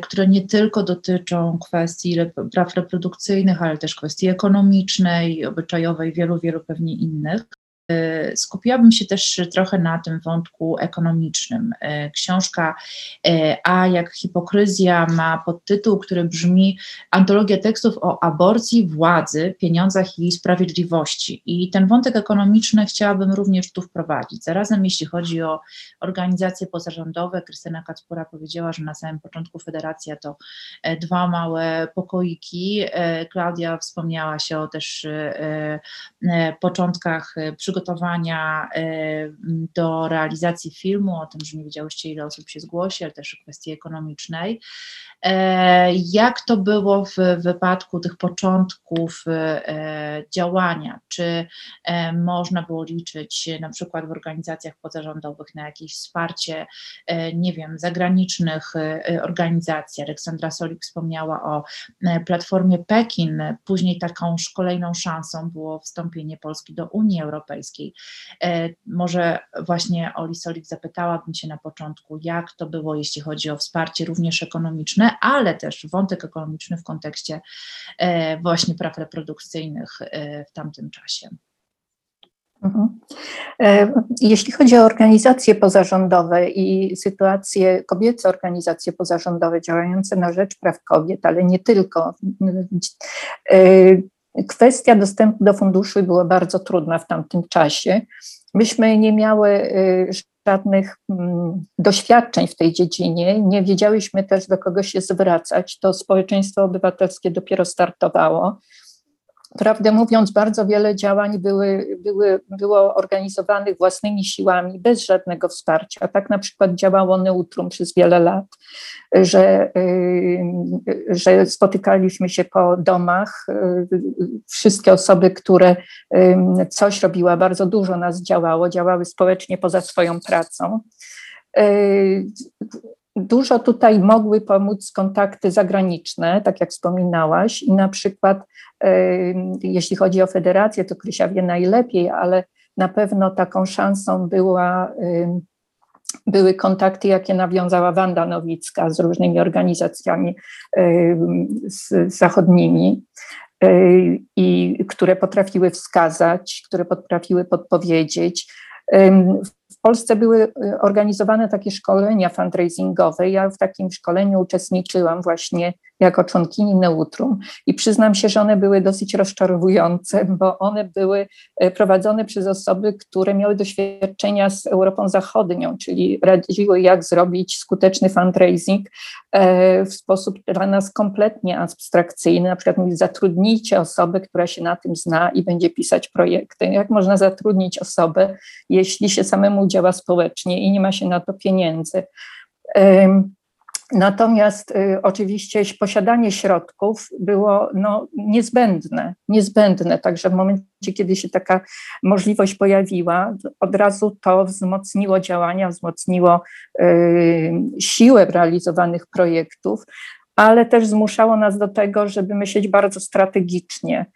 które nie tylko dotyczą kwestii praw reprodukcyjnych, ale też kwestii ekonomicznej, obyczajowej, wielu, wielu pewnie innych. E, skupiłabym się też trochę na tym wątku ekonomicznym. E, książka e, A jak hipokryzja ma podtytuł, który brzmi Antologia tekstów o aborcji, władzy, pieniądzach i sprawiedliwości. I ten wątek ekonomiczny chciałabym również tu wprowadzić. Zarazem jeśli chodzi o organizacje pozarządowe, Krystyna Kacpura powiedziała, że na samym początku federacja to dwa małe pokoiki. Klaudia wspomniała się o też początkach przygotowania przygotowania e, do realizacji filmu, o tym, że nie wiedziałyście, ile osób się zgłosi, ale też kwestii ekonomicznej. E, jak to było w wypadku tych początków e, działania? Czy można było liczyć na przykład w organizacjach pozarządowych na jakieś wsparcie, nie wiem, zagranicznych organizacji? Aleksandra Solik wspomniała o platformie Pekin, później taką kolejną szansą było wstąpienie Polski do Unii Europejskiej. E, może właśnie Oli Solik zapytałabym się na początku, jak to było, jeśli chodzi o wsparcie również ekonomiczne, ale też wątek ekonomiczny w kontekście e, właśnie praw reprodukcyjnych e, w tamtym czasie.
Mhm. Jeśli chodzi o organizacje pozarządowe i sytuacje, kobiece organizacje pozarządowe działające na rzecz praw kobiet, ale nie tylko, Kwestia dostępu do funduszy była bardzo trudna w tamtym czasie. Myśmy nie miały żadnych mm, doświadczeń w tej dziedzinie, nie wiedziałyśmy też do kogo się zwracać. To społeczeństwo obywatelskie dopiero startowało. Prawdę mówiąc, bardzo wiele działań były, były, było organizowanych własnymi siłami, bez żadnego wsparcia. Tak na przykład działało Neutrum przez wiele lat, że, y, że spotykaliśmy się po domach. Y, wszystkie osoby, które y, coś robiły, bardzo dużo nas działało, działały społecznie poza swoją pracą. Dużo tutaj mogły pomóc kontakty zagraniczne, tak jak wspominałaś, i na przykład, jeśli chodzi o federację, to Krysia wie najlepiej, ale na pewno taką szansą była, były kontakty, jakie nawiązała Wanda Nowicka z różnymi organizacjami zachodnimi i które potrafiły wskazać, które potrafiły podpowiedzieć. Polsce były y, organizowane takie szkolenia fundraisingowe. Ja w takim szkoleniu uczestniczyłam właśnie jako członkini Neutrum i przyznam się, że one były dosyć rozczarowujące, <laughs> bo one były e, prowadzone przez osoby, które miały doświadczenia z Europą Zachodnią, czyli radziły, jak zrobić skuteczny fundraising e, w sposób dla nas kompletnie abstrakcyjny. Na przykład mówić, zatrudnijcie osobę, która się na tym zna i będzie pisać projekty. Jak można zatrudnić osobę, jeśli się samemu działa społecznie i nie ma się na to pieniędzy? Natomiast y, oczywiście posiadanie środków było no, niezbędne, niezbędne. Także w momencie, kiedy się taka możliwość pojawiła, od razu to wzmocniło działania, wzmocniło y, siłę realizowanych projektów, ale też zmuszało nas do tego, żeby myśleć bardzo strategicznie.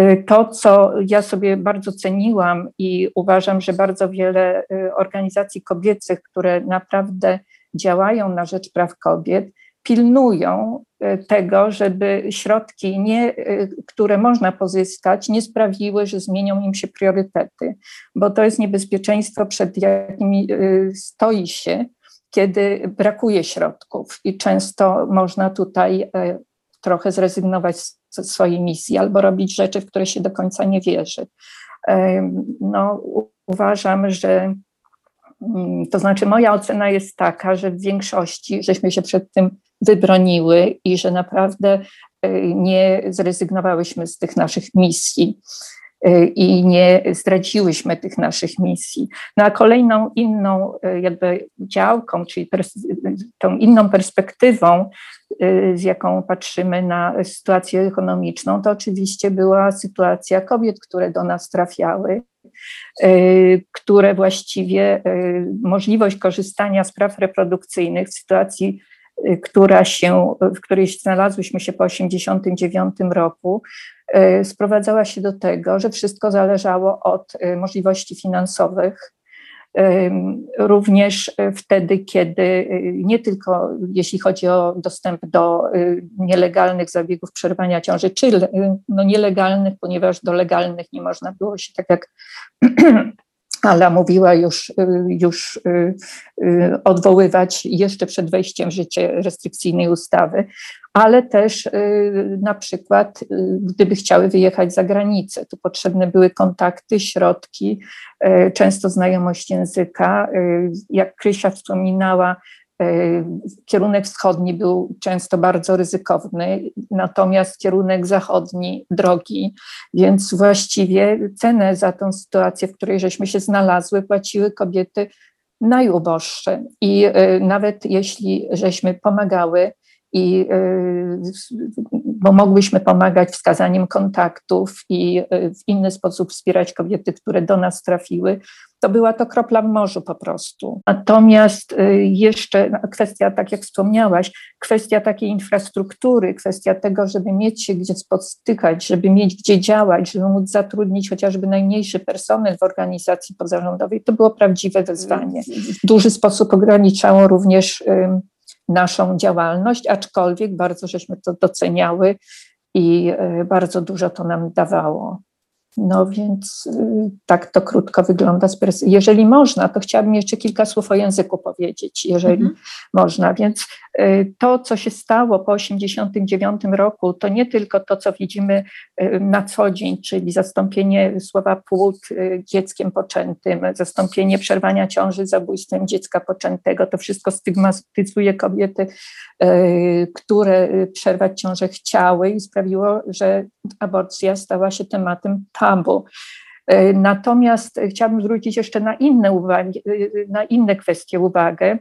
Y, to, co ja sobie bardzo ceniłam i uważam, że bardzo wiele y, organizacji kobiecych, które naprawdę działają na rzecz praw kobiet, pilnują y, tego, żeby środki, nie, y, które można pozyskać, nie sprawiły, że zmienią im się priorytety, bo to jest niebezpieczeństwo, przed jakimi y, stoi się, kiedy brakuje środków i często można tutaj trochę zrezygnować ze swojej misji albo robić rzeczy, w które się do końca nie wierzy. No, uważam, że to znaczy, moja ocena jest taka, że w większości żeśmy się przed tym wybroniły i że naprawdę e, nie zrezygnowałyśmy z tych naszych misji. I nie zdradziłyśmy tych naszych misji. No a kolejną inną jakby działką, czyli tą inną perspektywą, z jaką patrzymy na sytuację ekonomiczną, to oczywiście była sytuacja kobiet, które do nas trafiały które właściwie możliwość korzystania z praw reprodukcyjnych w sytuacji Y, która się, w której znalazłyśmy się po 1989 roku, y, sprowadzała się do tego, że wszystko zależało od y, możliwości finansowych. Również wtedy, kiedy nie tylko jeśli chodzi o dostęp do nielegalnych zabiegów przerwania ciąży, czy no nielegalnych, ponieważ do legalnych nie można było się tak jak <clears throat> Ala mówiła już, y, już y, y, odwoływać jeszcze przed wejściem w życie restrykcyjnej ustawy, ale też na przykład, gdyby chciały wyjechać za granicę, to potrzebne były kontakty, środki, często znajomość języka. Jak Krysia wspominała, kierunek wschodni był często bardzo ryzykowny, natomiast kierunek zachodni drogi, więc właściwie cenę za tą sytuację, w której żeśmy się znalazły, płaciły kobiety najuboższe. I e, nawet jeśli żeśmy pomagały, i e, bo mogłyśmy pomagać wskazaniem kontaktów i w inny sposób wspierać kobiety, które do nas trafiły, to była to kropla w morzu po prostu. Natomiast y, jeszcze kwestia, tak jak wspomniałaś, kwestia takiej infrastruktury, kwestia tego, żeby mieć się gdzie spotykać, żeby mieć gdzie działać, żeby móc zatrudnić chociażby najmniejszy personel w organizacji pozarządowej, to było prawdziwe wyzwanie. W duży sposób ograniczało również naszą działalność, aczkolwiek bardzo żeśmy to doceniały i y, bardzo dużo to nam dawało. No więc y, tak to krótko wygląda. Jeżeli można, to chciałabym jeszcze kilka słów o języku powiedzieć, jeżeli -hmm. można. Więc y, to, co się stało po 1989 roku, to nie tylko to, co widzimy y, na co dzień, czyli zastąpienie słowa płód dzieckiem poczętym, zastąpienie przerwania ciąży zabójstwem dziecka poczętego. To wszystko stygmatyzuje kobiety, które przerwać ciążę chciały i sprawiło, że aborcja stała się tematem tabu. E, natomiast chciałabym zwrócić jeszcze na inne, uwagi, e, na inne kwestie uwagę,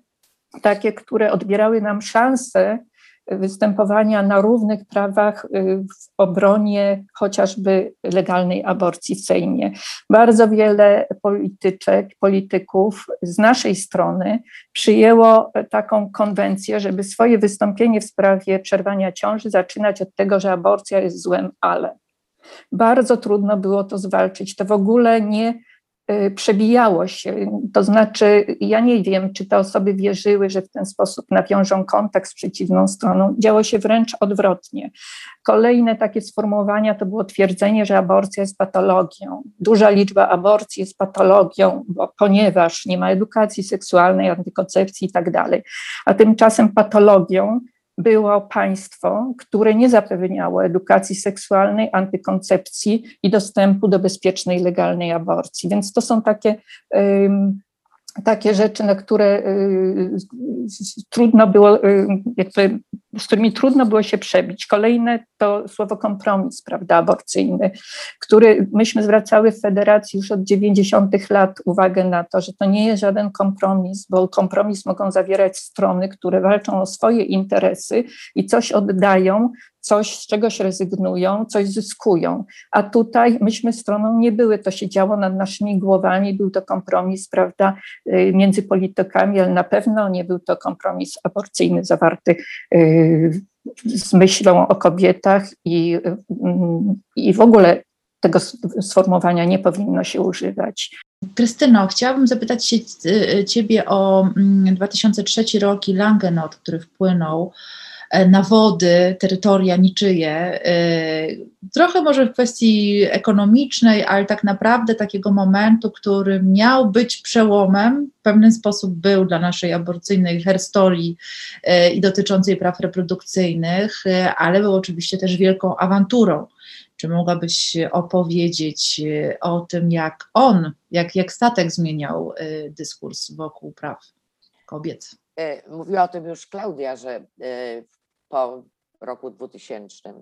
takie, które odbierały nam szansę występowania na równych prawach e, w obronie chociażby legalnej aborcji w Sejmie. Bardzo wiele polityczek, polityków z naszej strony przyjęło taką konwencję, żeby swoje wystąpienie w sprawie przerwania ciąży zaczynać od tego, że aborcja jest złem, ale. Bardzo trudno było to zwalczyć. To w ogóle nie y, przebijało się. To znaczy, ja nie wiem, czy te osoby wierzyły, że w ten sposób nawiążą kontakt z przeciwną stroną. Działo się wręcz odwrotnie. Kolejne takie sformułowania to było twierdzenie, że aborcja jest patologią. Duża liczba aborcji jest patologią, bo, ponieważ nie ma edukacji seksualnej, antykoncepcji i tak dalej. A tymczasem patologią było państwo, które nie zapewniało edukacji seksualnej, antykoncepcji i dostępu do bezpiecznej, legalnej aborcji. Więc to są takie takie rzeczy, na które y, trudno było, y, jakby, z którymi trudno było się przebić. Kolejne to słowo kompromis, prawda, aborcyjny, który myśmy zwracały w federacji już od 90. lat uwagę na to, że to nie jest żaden kompromis, bo kompromis mogą zawierać strony, które walczą o swoje interesy i coś oddają coś, z czegoś rezygnują, coś zyskują. A tutaj myśmy stroną nie były, to się działo nad naszymi głowami, był to kompromis, prawda, y, między politykami, ale na pewno nie był to kompromis aborcyjny zawarty y, z myślą o kobietach i, i w ogóle tego sformułowania nie powinno się używać.
Krystyno, chciałabym zapytać się Ciebie o 2003 mm, rok i Langenot, który wpłynął E, na wody, terytoria niczyje, e, trochę może w kwestii ekonomicznej, ale tak naprawdę takiego momentu, który miał być przełomem, w pewien sposób był dla naszej aborcyjnej herstorii e, i dotyczącej praw reprodukcyjnych, ale był oczywiście też wielką awanturą. Czy mogłabyś opowiedzieć o tym, jak on, jak, jak statek zmieniał dyskurs wokół praw kobiet?
Mówiła o tym już Klaudia, że po roku 2000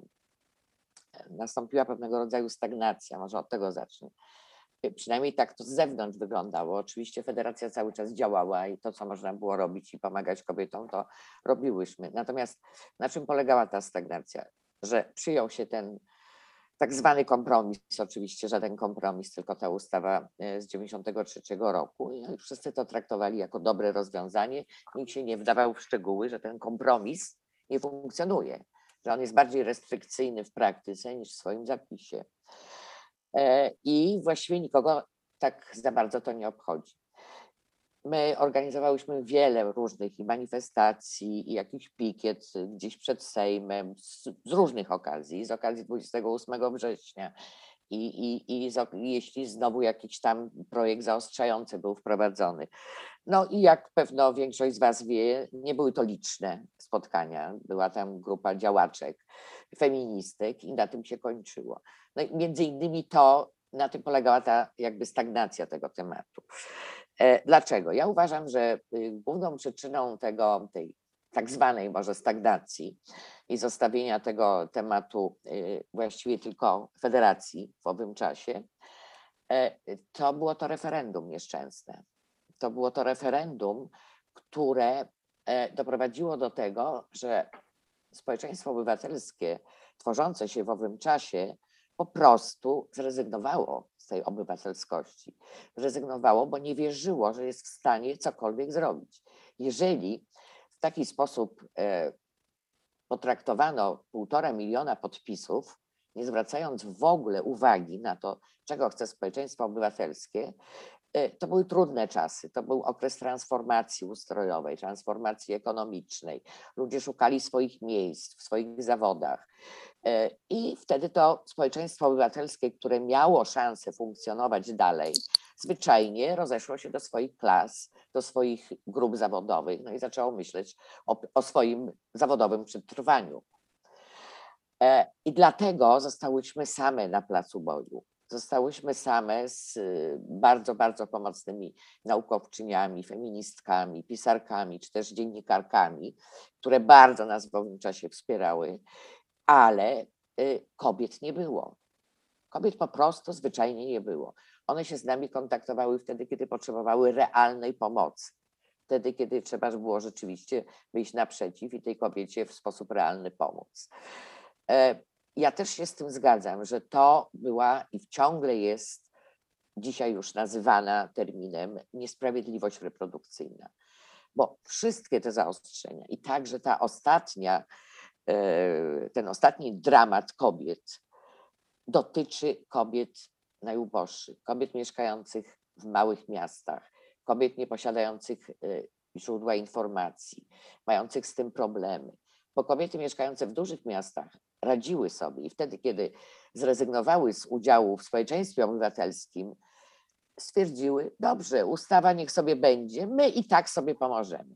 nastąpiła pewnego rodzaju stagnacja, może od tego zacznę. Przynajmniej tak to z zewnątrz wyglądało. Oczywiście federacja cały czas działała i to, co można było robić i pomagać kobietom, to robiłyśmy. Natomiast na czym polegała ta stagnacja? Że przyjął się ten tak zwany kompromis, oczywiście żaden kompromis, tylko ta ustawa e, z 93 roku. I wszyscy to traktowali jako dobre rozwiązanie. Nikt się nie wdawał w szczegóły, że ten kompromis nie funkcjonuje, że on jest bardziej restrykcyjny w praktyce niż w swoim zapisie. E, I właściwie nikogo tak za bardzo to nie obchodzi. My organizowałyśmy wiele różnych i manifestacji, i jakiś pikiet gdzieś przed Sejmem z, z różnych okazji, z okazji 28 września. I, i, i jeśli znowu jakiś tam projekt zaostrzający był wprowadzony. No i jak pewno większość z Was wie, nie były to liczne spotkania. Była tam grupa działaczek, feministek i na tym się kończyło. No i między innymi to, na tym polegała ta jakby stagnacja tego tematu. E, dlaczego? Ja uważam, że y, główną przyczyną tego, tej tak zwanej może stagnacji i zostawienia tego tematu y, właściwie tylko federacji w owym czasie, e, to było to referendum nieszczęsne. To było to referendum, które e, doprowadziło do tego, że społeczeństwo obywatelskie tworzące się w owym czasie po prostu zrezygnowało z tej obywatelskości. Zrezygnowało, bo nie wierzyło, że jest w stanie cokolwiek zrobić. Jeżeli taki sposób e, potraktowano półtora miliona podpisów, nie zwracając w ogóle uwagi na to, czego chce społeczeństwo obywatelskie, e, to były trudne czasy. To był okres transformacji ustrojowej, transformacji ekonomicznej. Ludzie szukali swoich miejsc w swoich zawodach. E, I wtedy to społeczeństwo obywatelskie, które miało szansę funkcjonować dalej, zwyczajnie rozeszło się do swoich klas, do swoich grup zawodowych, no i zaczęło myśleć o, o swoim zawodowym przetrwaniu. E, I dlatego zostałyśmy same na placu boju. Zostałyśmy same z y, bardzo, bardzo pomocnymi naukowczyniami, feministkami, pisarkami, czy też dziennikarkami, które bardzo nas w owym czasie wspierały ale y, kobiet nie było. Kobiet po prostu zwyczajnie nie było. One się z nami kontaktowały wtedy, kiedy potrzebowały realnej pomocy. Wtedy, kiedy trzeba było rzeczywiście wyjść naprzeciw i tej kobiecie w sposób realny pomóc. E, ja też się z tym zgadzam, że to była i ciągle jest dzisiaj już nazywana terminem niesprawiedliwość reprodukcyjna. Bo wszystkie te zaostrzenia i także ta ostatnia ten ostatni dramat kobiet dotyczy kobiet najuboższych, kobiet mieszkających w małych miastach, kobiet nieposiadających e, źródła informacji, mających z tym problemy. Bo kobiety mieszkające w dużych miastach radziły sobie i wtedy, kiedy zrezygnowały z udziału w społeczeństwie obywatelskim, stwierdziły: Dobrze, ustawa niech sobie będzie, my i tak sobie pomożemy.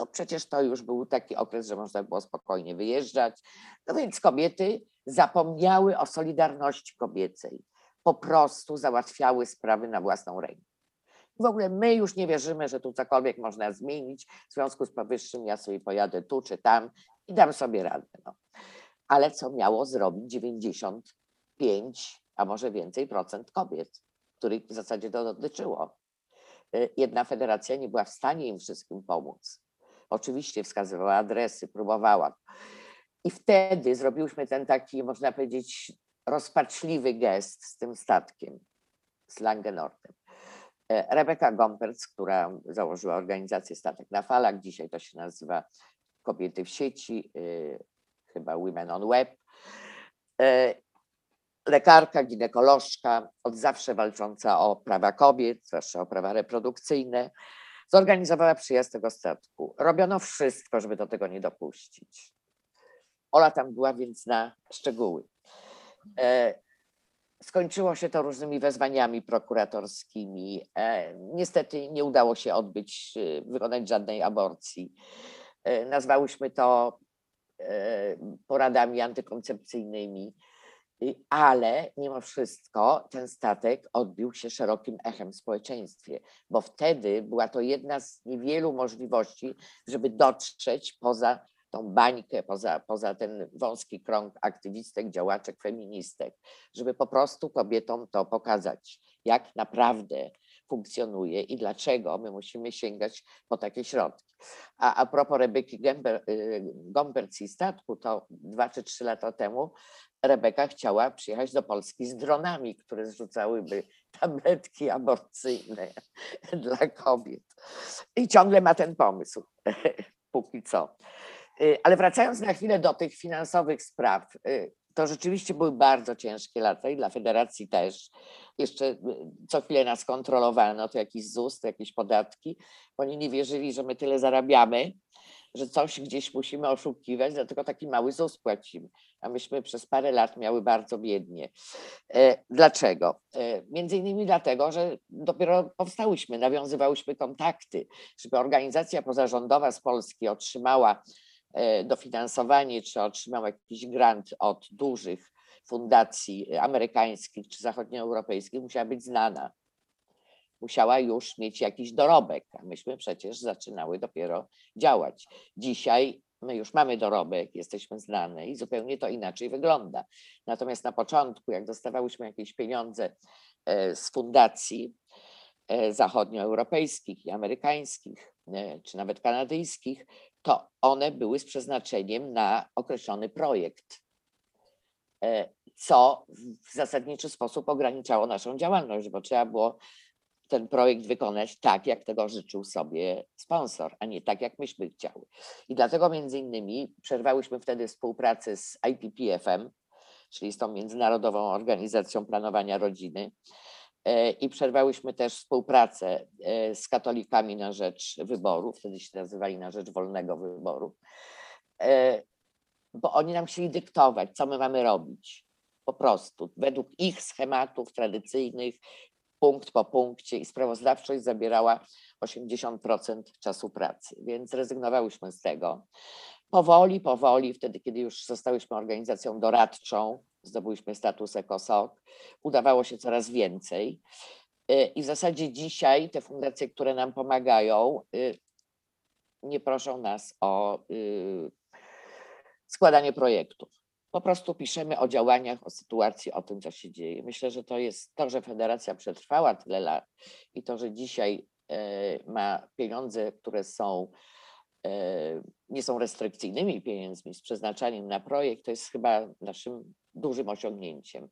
No przecież to już był taki okres, że można było spokojnie wyjeżdżać. No więc kobiety zapomniały o solidarności kobiecej. Po prostu załatwiały sprawy na własną rękę. W ogóle my już nie wierzymy, że tu cokolwiek można zmienić. W związku z powyższym ja sobie pojadę tu czy tam i dam sobie radę. No. Ale co miało zrobić 95, a może więcej procent kobiet, których w zasadzie to dotyczyło? Y, jedna federacja nie była w stanie im wszystkim pomóc. Oczywiście wskazywała adresy, próbowała. I wtedy zrobiłyśmy ten taki, można powiedzieć, rozpaczliwy gest z tym statkiem, z Langenortem. E, Rebeka Gomperz, która założyła organizację Statek na Falach, dzisiaj to się nazywa Kobiety w sieci, y, chyba Women on Web. E, lekarka, ginekolożka, od zawsze walcząca o prawa kobiet, zwłaszcza o prawa reprodukcyjne zorganizowała przyjazd tego statku. Robiono wszystko, żeby do tego nie dopuścić. Ola tam była więc na szczegóły. E, skończyło się to różnymi wezwaniami prokuratorskimi. E, niestety nie udało się odbyć, e, wykonać żadnej aborcji. Nazwałyśmy to poradami antykoncepcyjnymi. Ale mimo wszystko ten statek odbił się szerokim echem w społeczeństwie, bo wtedy była to jedna z niewielu możliwości, żeby dotrzeć poza tą bańkę, poza, poza ten wąski krąg aktywistek, działaczek, feministek, żeby po prostu kobietom to pokazać, jak naprawdę funkcjonuje i dlaczego my musimy sięgać po takie środki. A, a propos Rebeki Gomberc i statku, to dwa czy trzy lata temu Rebeka chciała przyjechać do Polski z dronami, które zrzucałyby tabletki aborcyjne <laughs> dla kobiet. I ciągle ma ten pomysł, <laughs> póki co. Y, ale wracając na chwilę do tych finansowych spraw, y, to rzeczywiście były bardzo ciężkie lata i dla federacji też. Jeszcze y, co chwilę nas kontrolowano, to jakiś ZUS, to jakieś podatki. Oni nie wierzyli, że my tyle zarabiamy, że coś gdzieś musimy oszukiwać, dlatego taki mały ZUS płacimy. A myśmy przez parę lat miały bardzo biednie. E, dlaczego? E, między innymi dlatego, że dopiero powstałyśmy, nawiązywałyśmy kontakty, żeby organizacja pozarządowa z Polski otrzymała dofinansowanie, czy otrzymała jakiś grant od dużych fundacji amerykańskich czy zachodnioeuropejskich, musiała być znana musiała już mieć jakiś dorobek, a myśmy przecież zaczynały dopiero działać. Dzisiaj my już mamy dorobek, jesteśmy znane i zupełnie to inaczej wygląda. Natomiast na początku, jak dostawałyśmy jakieś pieniądze e, z fundacji e, zachodnioeuropejskich i amerykańskich, e, czy nawet kanadyjskich, to one były z przeznaczeniem na określony projekt, co w zasadniczy sposób ograniczało naszą działalność, bo trzeba było ten projekt wykonać tak, jak tego życzył sobie sponsor, a nie tak, jak myśmy chciały. I dlatego między innymi przerwałyśmy wtedy współpracę z IPPFM, czyli z tą Międzynarodową Organizacją Planowania Rodziny, e, i przerwałyśmy też współpracę e, z katolikami na rzecz wyboru, wtedy się nazywali na rzecz wolnego wyboru, e, bo oni nam chcieli dyktować, co my mamy robić. Po prostu, według ich schematów tradycyjnych, punkt po punkcie i sprawozdawczość zabierała 80% czasu pracy, więc rezygnowałyśmy z tego. Powoli, powoli, wtedy, kiedy już zostałyśmy organizacją doradczą, zdobyliśmy status ECOSOC, udawało się coraz więcej. Y, I w zasadzie dzisiaj te fundacje, które nam pomagają, y, nie proszą nas o y, składanie projektów po prostu piszemy o działaniach, o sytuacji, o tym, co się dzieje. Myślę, że to jest to, że federacja przetrwała tyle lat i to, że dzisiaj ma pieniądze, które są, nie są restrykcyjnymi pieniędzmi z przeznaczaniem na projekt, to jest chyba naszym dużym osiągnięciem,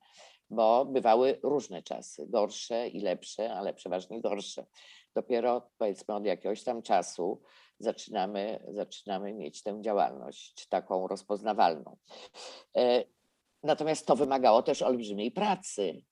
bo bywały różne czasy, gorsze i lepsze, ale przeważnie gorsze. Dopiero powiedzmy od jakiegoś tam czasu zaczynamy, zaczynamy mieć tę działalność taką rozpoznawalną. E, natomiast to wymagało też olbrzymiej pracy,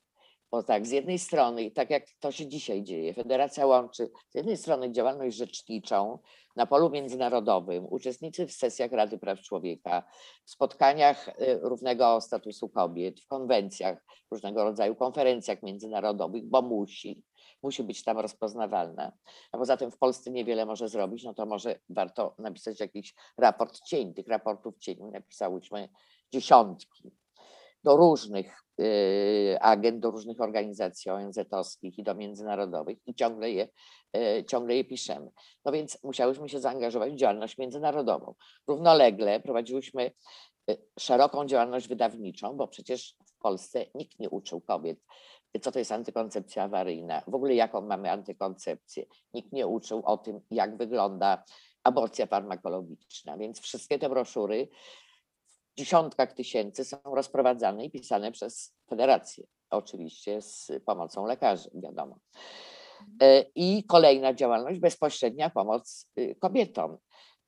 bo tak, z jednej strony, tak jak to się dzisiaj dzieje, Federacja łączy z jednej strony działalność rzeczniczą na polu międzynarodowym, uczestniczy w sesjach Rady Praw Człowieka, w spotkaniach e, równego statusu kobiet, w konwencjach, różnego rodzaju konferencjach międzynarodowych, bo musi musi być tam rozpoznawalna. A poza tym w Polsce niewiele może zrobić, no to może warto napisać jakiś raport cień. Tych raportów cieni napisałyśmy dziesiątki do różnych y, agent, do różnych organizacji ONZ-owskich i do międzynarodowych i ciągle je, y, ciągle je piszemy. No więc musiałyśmy się zaangażować w działalność międzynarodową. Równolegle prowadziłyśmy y, szeroką działalność wydawniczą, bo przecież w Polsce nikt nie uczył kobiet co to jest antykoncepcja awaryjna, w ogóle jaką mamy antykoncepcję. Nikt nie uczył o tym, jak wygląda aborcja farmakologiczna, więc wszystkie te broszury dziesiątkach tysięcy są rozprowadzane i pisane przez federację, oczywiście z pomocą lekarzy, wiadomo. E, I kolejna działalność, bezpośrednia pomoc y, kobietom.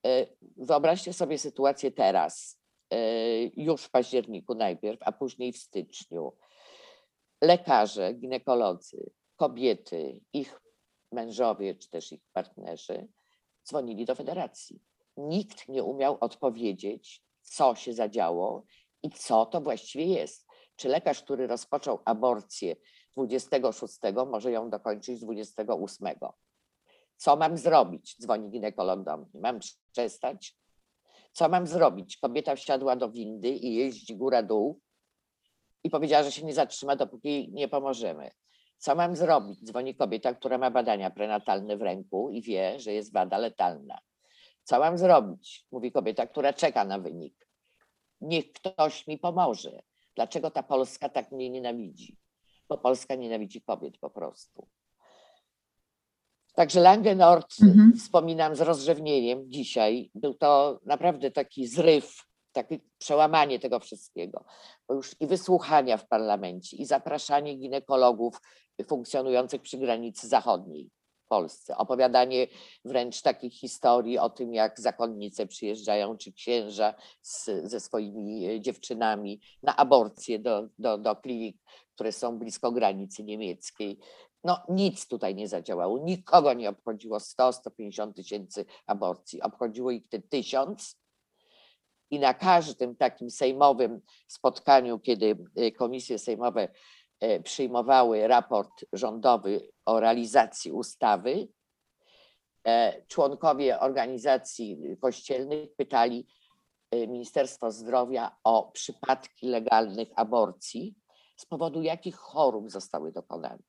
E, wyobraźcie sobie sytuację teraz, e, już w październiku najpierw, a później w styczniu lekarze, ginekolodzy, kobiety, ich mężowie czy też ich partnerzy dzwonili do federacji. Nikt nie umiał odpowiedzieć, co się zadziało i co to właściwie jest. Czy lekarz, który rozpoczął aborcję 26, może ją dokończyć 28? Co mam zrobić? Dzwoni ginekolog do mnie. Mam przestać? Co mam zrobić? Kobieta wsiadła do windy i jeździ góra-dół i powiedziała, że się nie zatrzyma, dopóki nie pomożemy. Co mam zrobić? Dzwoni kobieta, która ma badania prenatalne w ręku i wie, że jest wada letalna. Co mam zrobić? Mówi kobieta, która czeka na wynik. Niech ktoś mi pomoże. Dlaczego ta Polska tak mnie nienawidzi? Bo Polska nienawidzi kobiet po prostu. Także Langenort
Mhm.
wspominam z rozrzewnieniem dzisiaj. Był to naprawdę taki zryw, takie przełamanie tego wszystkiego. Bo już i wysłuchania w parlamencie, i zapraszanie ginekologów funkcjonujących przy granicy zachodniej Polsce. Opowiadanie wręcz takich historii o tym, jak zakonnice przyjeżdżają, czy księża z, ze swoimi e, dziewczynami na aborcję do, do, do klinik, które są blisko granicy niemieckiej. No nic tutaj nie zadziałało, nikogo nie obchodziło 100-150 tysięcy aborcji, obchodziło ich te tysiąc. I na każdym takim sejmowym spotkaniu, kiedy y, komisje sejmowe e, przyjmowały raport rządowy o realizacji ustawy, e, członkowie organizacji kościelnych pytali e, Ministerstwo Zdrowia o przypadki legalnych aborcji, z powodu jakich chorób zostały dokonane.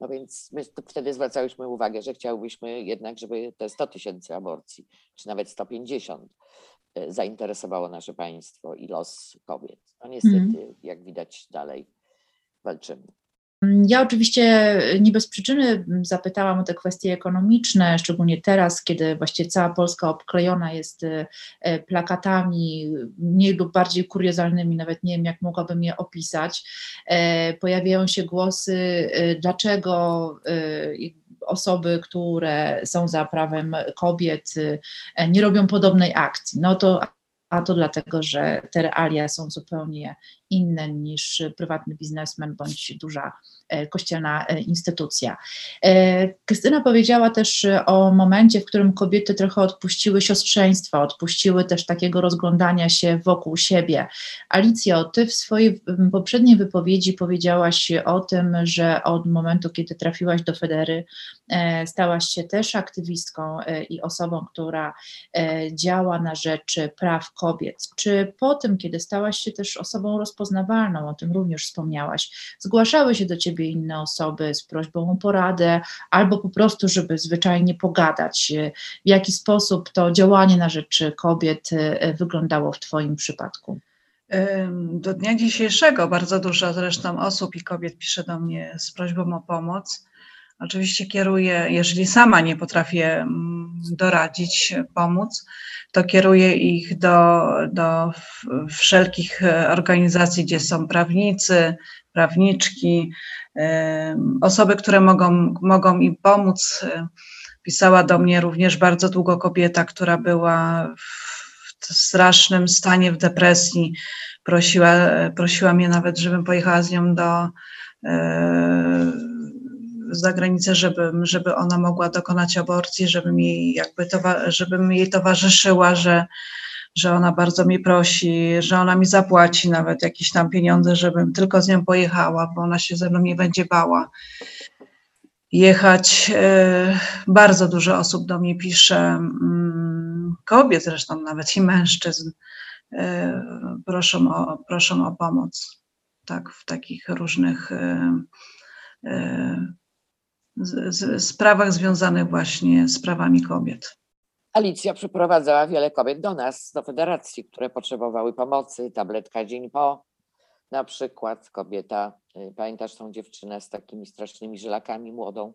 No więc my wtedy zwracałyśmy uwagę, że chciałbyśmy jednak, żeby te 100 tysięcy aborcji, czy nawet 150 e, zainteresowało nasze państwo i los kobiet. No niestety, jak widać, dalej walczymy.
Ja oczywiście nie bez przyczyny zapytałam o te kwestie ekonomiczne, szczególnie teraz, kiedy właściwie cała Polska obklejona jest e, plakatami, mniej lub bardziej kuriozalnymi, nawet nie wiem, jak mogłabym je opisać. E, pojawiają się głosy, e, dlaczego osoby, które są za prawem kobiet, nie robią podobnej akcji. No to a to dlatego, że te realia są zupełnie inne niż prywatny biznesmen bądź duża kościelna e, instytucja. E, Krystyna powiedziała też o momencie, w którym kobiety trochę odpuściły siostrzeństwa, odpuściły też takiego rozglądania się wokół siebie. Alicjo, ty w swojej poprzedniej wypowiedzi powiedziałaś o tym, że od momentu, kiedy trafiłaś do Federy, stałaś się też aktywistką i osobą, która działa na rzecz praw kobiet. Czy po tym, kiedy stałaś się też osobą rozpoznawalną, o tym również wspomniałaś. Zgłaszały się do ciebie inne osoby z prośbą o poradę, albo po prostu, żeby zwyczajnie pogadać, w jaki sposób to działanie na rzecz kobiet e, wyglądało w Twoim przypadku.
Do dnia dzisiejszego bardzo dużo zresztą osób i kobiet pisze do mnie z prośbą o pomoc. Oczywiście kieruję, jeżeli sama nie potrafię mm, doradzić, pomóc, to kieruję ich do, do wszelkich organizacji, gdzie są prawnicy, prawniczki, osoby, które mogą, mogą im pomóc. Pisała do mnie również bardzo długo kobieta, która była w strasznym stanie, w depresji. Prosiła, prosiła mnie nawet, żebym pojechała z nią do za granicę, żeby, żeby ona mogła dokonać aborcji, żebym jej jakby towa- żebym jej towarzyszyła, że, że ona bardzo mi prosi, że ona mi zapłaci nawet jakieś tam pieniądze, żebym tylko z nią pojechała, bo ona się ze mną nie będzie bała jechać. E, bardzo dużo osób do mnie pisze, mm, kobiet zresztą nawet i mężczyzn, e, proszą o, proszą o pomoc. Tak, w takich różnych e, sprawach związanych właśnie z prawami kobiet.
Alicja przyprowadzała wiele kobiet do nas, do federacji, które potrzebowały pomocy, tabletka dzień po, na przykład kobieta, y, pamiętasz tą dziewczynę z takimi strasznymi żylakami młodą?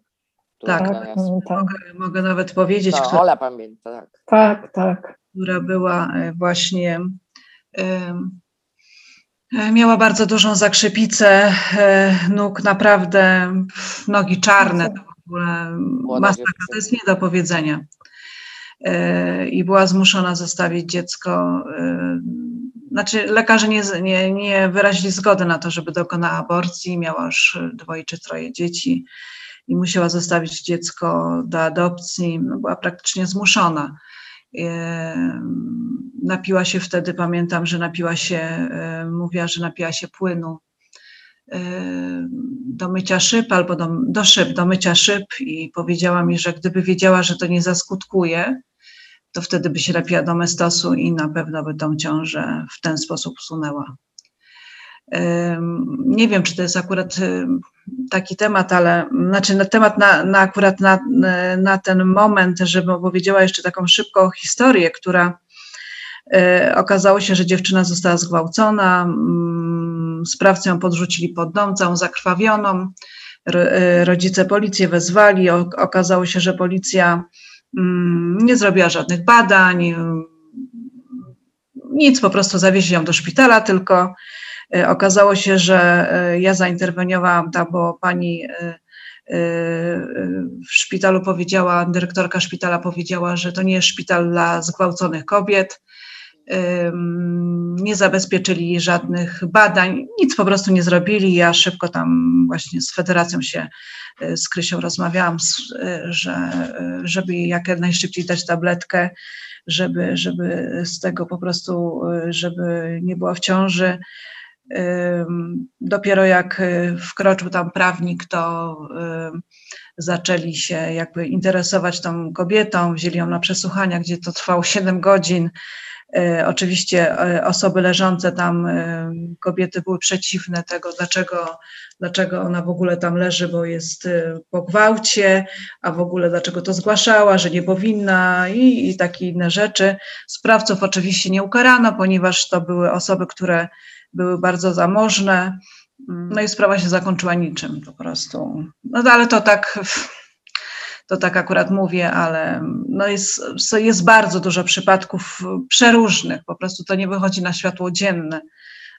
Tak, tak. Mogę, mogę, nawet powiedzieć,
no, Ola pamięta, tak.
Tak, tak.
Która była y, właśnie E, miała bardzo dużą zakrzepicę nóg, naprawdę nogi czarne, to w ogóle masakra, to jest nie do powiedzenia. I była zmuszona zostawić dziecko. Znaczy, lekarze nie, nie, nie wyrazili zgody na to, żeby dokonała aborcji. Miała już dwoje czy troje dzieci i musiała zostawić dziecko do adopcji. No, była praktycznie zmuszona. Napiła się wtedy, pamiętam, że napiła się, mówiła, że napiła się płynu do mycia szyb albo do, do szyb, do mycia szyb i powiedziała mi, że gdyby wiedziała, że to nie zaskutkuje, to wtedy by się napiła do mestosu i na pewno by tą ciążę w ten sposób usunęła. Nie wiem, czy to jest akurat taki temat, ale znaczy na temat na, na akurat na, na ten moment, żebym opowiedziała jeszcze taką szybką historię, która e, okazało się, że dziewczyna została zgwałcona, mm, sprawcę ją podrzucili pod dom, całą zakrwawioną. E, rodzice policję wezwali, okazało się, że policja nie zrobiła żadnych badań, nic, po prostu zawieźli ją do szpitala, tylko e, okazało się, że e, ja zainterweniowałam tam, bo pani e, w szpitalu powiedziała, dyrektorka szpitala powiedziała, że to nie jest szpital dla zgwałconych kobiet. Nie zabezpieczyli żadnych badań, nic po prostu nie zrobili. Ja szybko tam właśnie z federacją się z Krysią rozmawiałam, że, żeby jak najszybciej dać tabletkę żeby, żeby z tego po prostu, żeby nie była w ciąży. Dopiero jak wkroczył tam prawnik, to zaczęli się jakby interesować tą kobietą, wzięli ją na przesłuchania, gdzie to trwało 7 godzin. E, oczywiście e, osoby leżące tam, e, kobiety były przeciwne tego, dlaczego, dlaczego ona w ogóle tam leży, bo jest po gwałcie, a w ogóle dlaczego to zgłaszała, że nie powinna i, i takie inne rzeczy. Sprawców oczywiście nie ukarano, ponieważ to były osoby, które były bardzo zamożne. No i sprawa się zakończyła niczym po prostu. No ale to tak to tak akurat mówię, ale no jest, jest bardzo dużo przypadków przeróżnych, po prostu to nie wychodzi na światło dzienne,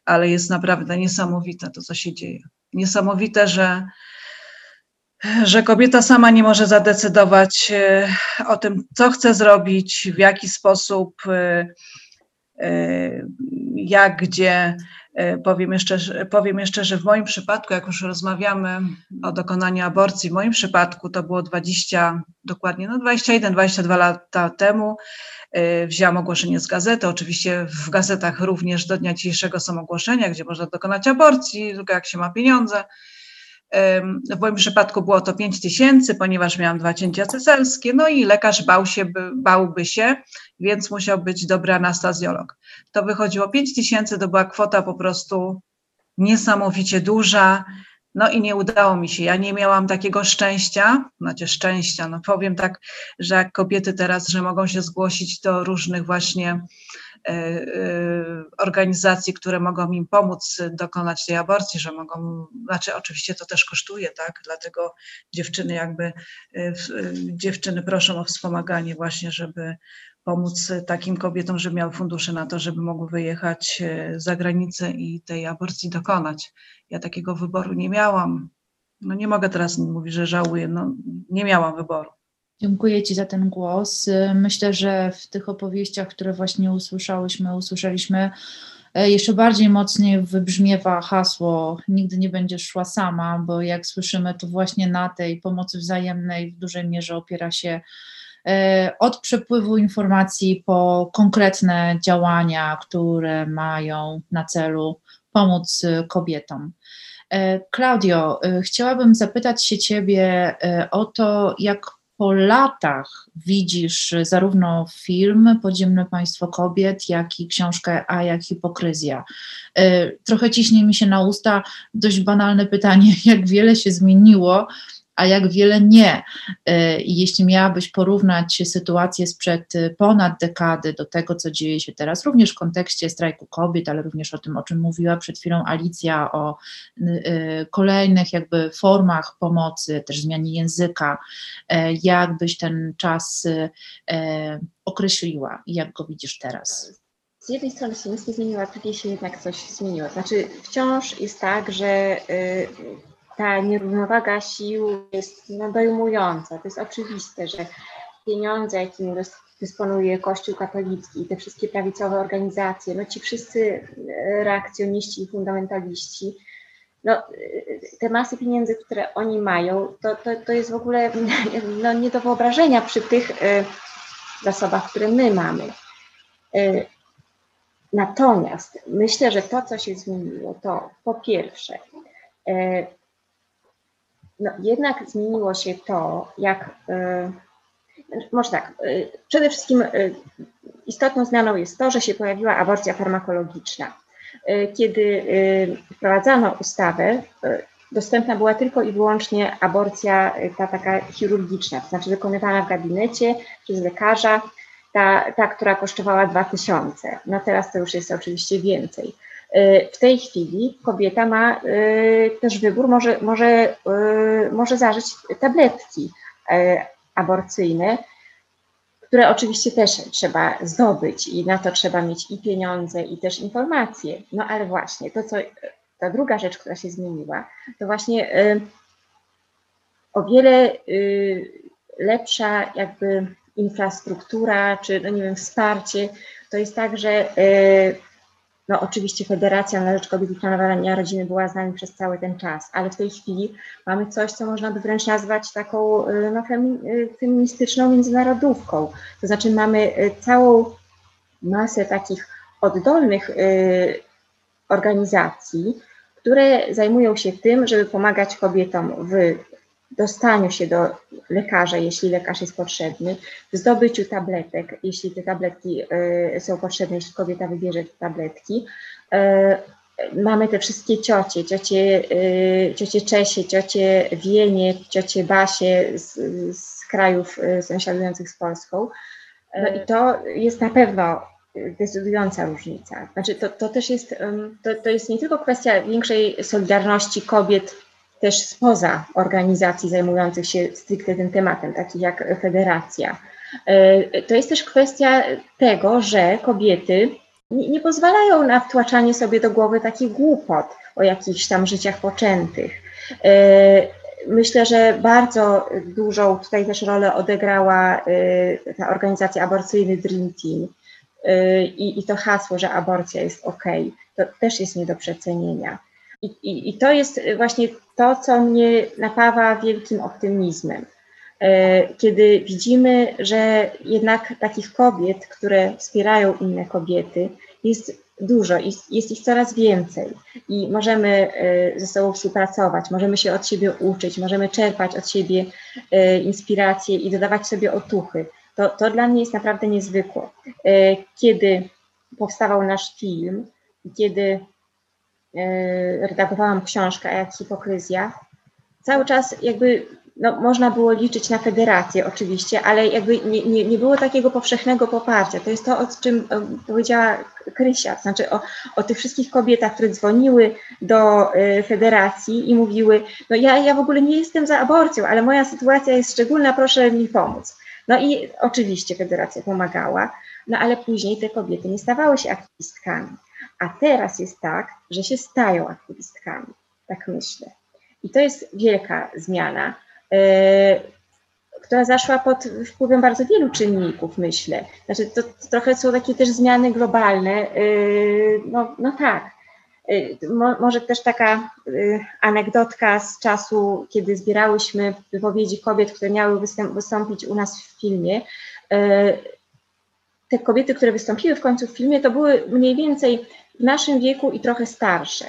ale jest naprawdę niesamowite to, co się dzieje. Niesamowite, że, że kobieta sama nie może zadecydować e, o tym, co chce zrobić, w jaki sposób, e, e, jak, gdzie. E, powiem jeszcze, powiem jeszcze, że w moim przypadku, jak już rozmawiamy o dokonaniu aborcji, w moim przypadku to było 20, dokładnie, no 21, 22 lata temu. E, wzięłam ogłoszenie z gazety. Oczywiście w gazetach również do dnia dzisiejszego są ogłoszenia, gdzie można dokonać aborcji, tylko jak się ma pieniądze. W moim przypadku było to 5 tysięcy, ponieważ miałam dwa cięcia ceselskie, no i lekarz bał się, bałby się, więc musiał być dobry anestezjolog. To wychodziło 5 tysięcy, to była kwota po prostu niesamowicie duża. No i nie udało mi się. Ja nie miałam takiego szczęścia, znaczy szczęścia, no powiem tak, że jak kobiety teraz, że mogą się zgłosić do różnych właśnie E, e, organizacji, które mogą im pomóc dokonać tej aborcji, że mogą, znaczy oczywiście to też kosztuje, tak, dlatego dziewczyny jakby, e, dziewczyny proszą o wspomaganie właśnie, żeby pomóc takim kobietom, żeby miały fundusze na to, żeby mogły wyjechać za granicę i tej aborcji dokonać. Ja takiego wyboru nie miałam. No nie mogę teraz mówić, że żałuję, no nie miałam wyboru.
Dziękuję Ci za ten głos. Myślę, że w tych opowieściach, które właśnie usłyszałyśmy, usłyszeliśmy, e, jeszcze bardziej mocniej wybrzmiewa hasło nigdy nie będziesz szła sama, bo jak słyszymy, to właśnie na tej pomocy wzajemnej w dużej mierze opiera się e, od przepływu informacji po konkretne działania, które mają na celu pomóc kobietom. E, Claudio, chciałabym zapytać się Ciebie o to, jak po latach widzisz zarówno film Podziemne Państwo Kobiet, jak i książkę A jak hipokryzja. E, trochę ciśnie mi się na usta dość banalne pytanie, <laughs> jak wiele się zmieniło a jak wiele nie. E, jeśli miałabyś porównać sytuację sprzed e, ponad dekady do tego, co dzieje się teraz, również w kontekście strajku kobiet, ale również o tym, o czym mówiła przed chwilą Alicja, o e, kolejnych jakby formach pomocy, też zmianie języka, jak byś ten czas określiła i jak go widzisz teraz?
Z jednej strony się nic nie zmieniło, a drugiej się jednak coś zmieniło. Znaczy wciąż jest tak, że ta nierównowaga sił jest no, dojmująca. To jest oczywiste, że pieniądze, jakim dysponuje Kościół katolicki i te wszystkie prawicowe organizacje, no ci wszyscy e, reakcjoniści i fundamentaliści, no, e, te masy pieniędzy, które oni mają, to, to, to jest w ogóle <laughs> no, nie do wyobrażenia przy tych e, zasobach, które my mamy. Natomiast myślę, że to, co się zmieniło, to po pierwsze, no, jednak zmieniło się to, jak. E, może tak, e, przede wszystkim e, istotną zmianą jest to, że się pojawiła aborcja farmakologiczna. kiedy wprowadzano ustawę, dostępna była tylko i wyłącznie aborcja ta taka chirurgiczna, to znaczy wykonywana w gabinecie przez lekarza, ta, ta która kosztowała 2000. No teraz to już jest oczywiście więcej. W tej chwili kobieta ma też wybór, może, może, może zażyć tabletki aborcyjne, które oczywiście też trzeba zdobyć i na to trzeba mieć i pieniądze, i też informacje. No ale właśnie, to co, ta druga rzecz, która się zmieniła, to właśnie y, o wiele y, lepsza jakby infrastruktura, czy no nie wiem, wsparcie, to jest tak, że y, no oczywiście Federacja na Rzecz Kobiet i Planowania Rodziny była z nami przez cały ten czas, ale w tej chwili mamy coś, co można by wręcz nazwać taką y, no, y, feministyczną międzynarodówką. To znaczy mamy y, całą masę takich oddolnych organizacji, które zajmują się tym, żeby pomagać kobietom w dostaniu się do lekarza, jeśli lekarz jest potrzebny, w zdobyciu tabletek, jeśli te tabletki y, są potrzebne, jeśli kobieta wybierze te tabletki. Y, mamy te wszystkie ciocie, ciocie, y, ciocie Czesie, ciocie Wienie, ciocie Basie z, z krajów sąsiadujących z Polską. No i to jest na pewno decydująca różnica. Znaczy to, to też jest, to, to jest nie tylko kwestia większej solidarności kobiet też spoza organizacji zajmujących się stricte tym tematem, takich jak Federacja. E, to jest też kwestia tego, że kobiety nie, pozwalają na wtłaczanie sobie do głowy takich głupot o jakichś tam życiach poczętych. E, myślę, że bardzo dużą tutaj też rolę odegrała e, ta organizacja aborcyjny Dream Team i, i to hasło, że aborcja jest ok, to też jest nie do przecenienia. I, i, I, to jest właśnie to, co mnie napawa wielkim optymizmem. E, kiedy widzimy, że jednak takich kobiet, które wspierają inne kobiety, jest dużo, jest, jest ich coraz więcej i możemy e, ze sobą współpracować, możemy się od siebie uczyć, możemy czerpać od siebie e, inspiracje i dodawać sobie otuchy. To, to dla mnie jest naprawdę niezwykłe. Kiedy powstawał nasz film, kiedy redagowałam książkę, jak hipokryzja, cały czas jakby no, można było liczyć na federację oczywiście, ale jakby nie, nie, nie było takiego powszechnego poparcia. To jest to, o czym e, powiedziała Krysia, to znaczy o, o tych wszystkich kobietach, które dzwoniły do e, federacji i mówiły, no ja, ja w ogóle nie jestem za aborcją, ale moja sytuacja jest szczególna, proszę mi pomóc. No i oczywiście federacja pomagała, no ale później te kobiety nie stawały się aktywistkami. A teraz jest tak, że się stają aktywistkami, tak myślę. I to jest wielka zmiana, yy, która zaszła pod wpływem bardzo wielu czynników, myślę. Znaczy, to, to trochę są takie też zmiany globalne. Yy, no, no tak. Yy, mo, może też taka anegdotka z czasu, kiedy zbierałyśmy wypowiedzi kobiet, które miały występ, wystąpić u nas w filmie te kobiety, które wystąpiły w końcu w filmie, to były mniej więcej w naszym wieku i trochę starsze,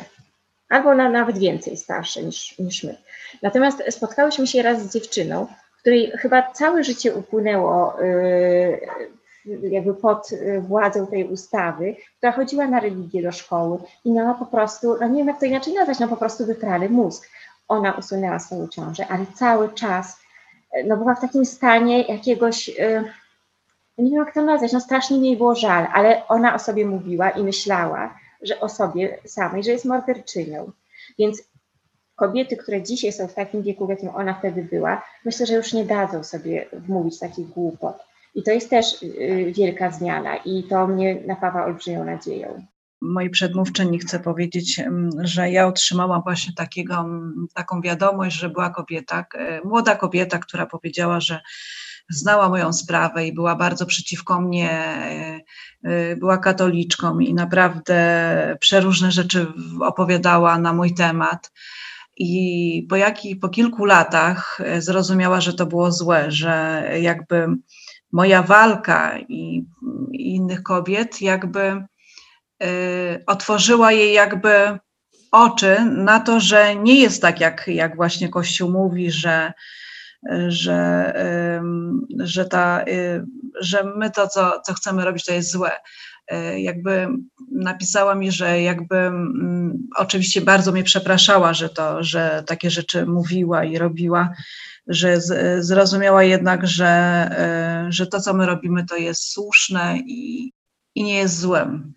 albo na, nawet więcej starsze niż, niż my. Natomiast spotkałyśmy się raz z dziewczyną, której chyba całe życie upłynęło yy, jakby pod władzą tej ustawy, która chodziła na religię do szkoły i miała po prostu, no nie wiem jak to inaczej nazwać, no po prostu wyprany mózg. Ona usunęła swoją ciążę, ale cały czas no była w takim stanie jakiegoś... Yy, nie wiem jak to nazwać, no strasznie jej było żal, ale ona o sobie mówiła i myślała, że o sobie samej, że jest morderczynią. Więc kobiety, które dzisiaj są w takim wieku, w jakim ona wtedy była, myślę, że już nie dadzą sobie wmówić takich głupot. I to jest też y, wielka zmiana i to mnie napawa olbrzymią nadzieją.
Mojej przedmówczyni chcę powiedzieć, mm, że ja otrzymałam właśnie takiego, mm, taką wiadomość, że była kobieta, młoda kobieta, która powiedziała, że znała moją sprawę i była bardzo przeciwko mnie, e, e, była katoliczką i naprawdę przeróżne rzeczy opowiadała na mój temat. I po, jaki, po kilku latach e, zrozumiała, że to było złe, że jakby moja walka i, i innych kobiet jakby y, otworzyła jej jakby oczy na to, że nie jest tak, jak, jak właśnie Kościół mówi, że, że, że, ta, y, że my to, co, co chcemy robić, to jest złe. e, jakby napisała mi, że jakby mm, oczywiście bardzo mnie przepraszała, że to, że takie rzeczy mówiła i robiła, że z, zrozumiała jednak, że, e, że to, co my robimy, to jest słuszne i, i nie jest złem.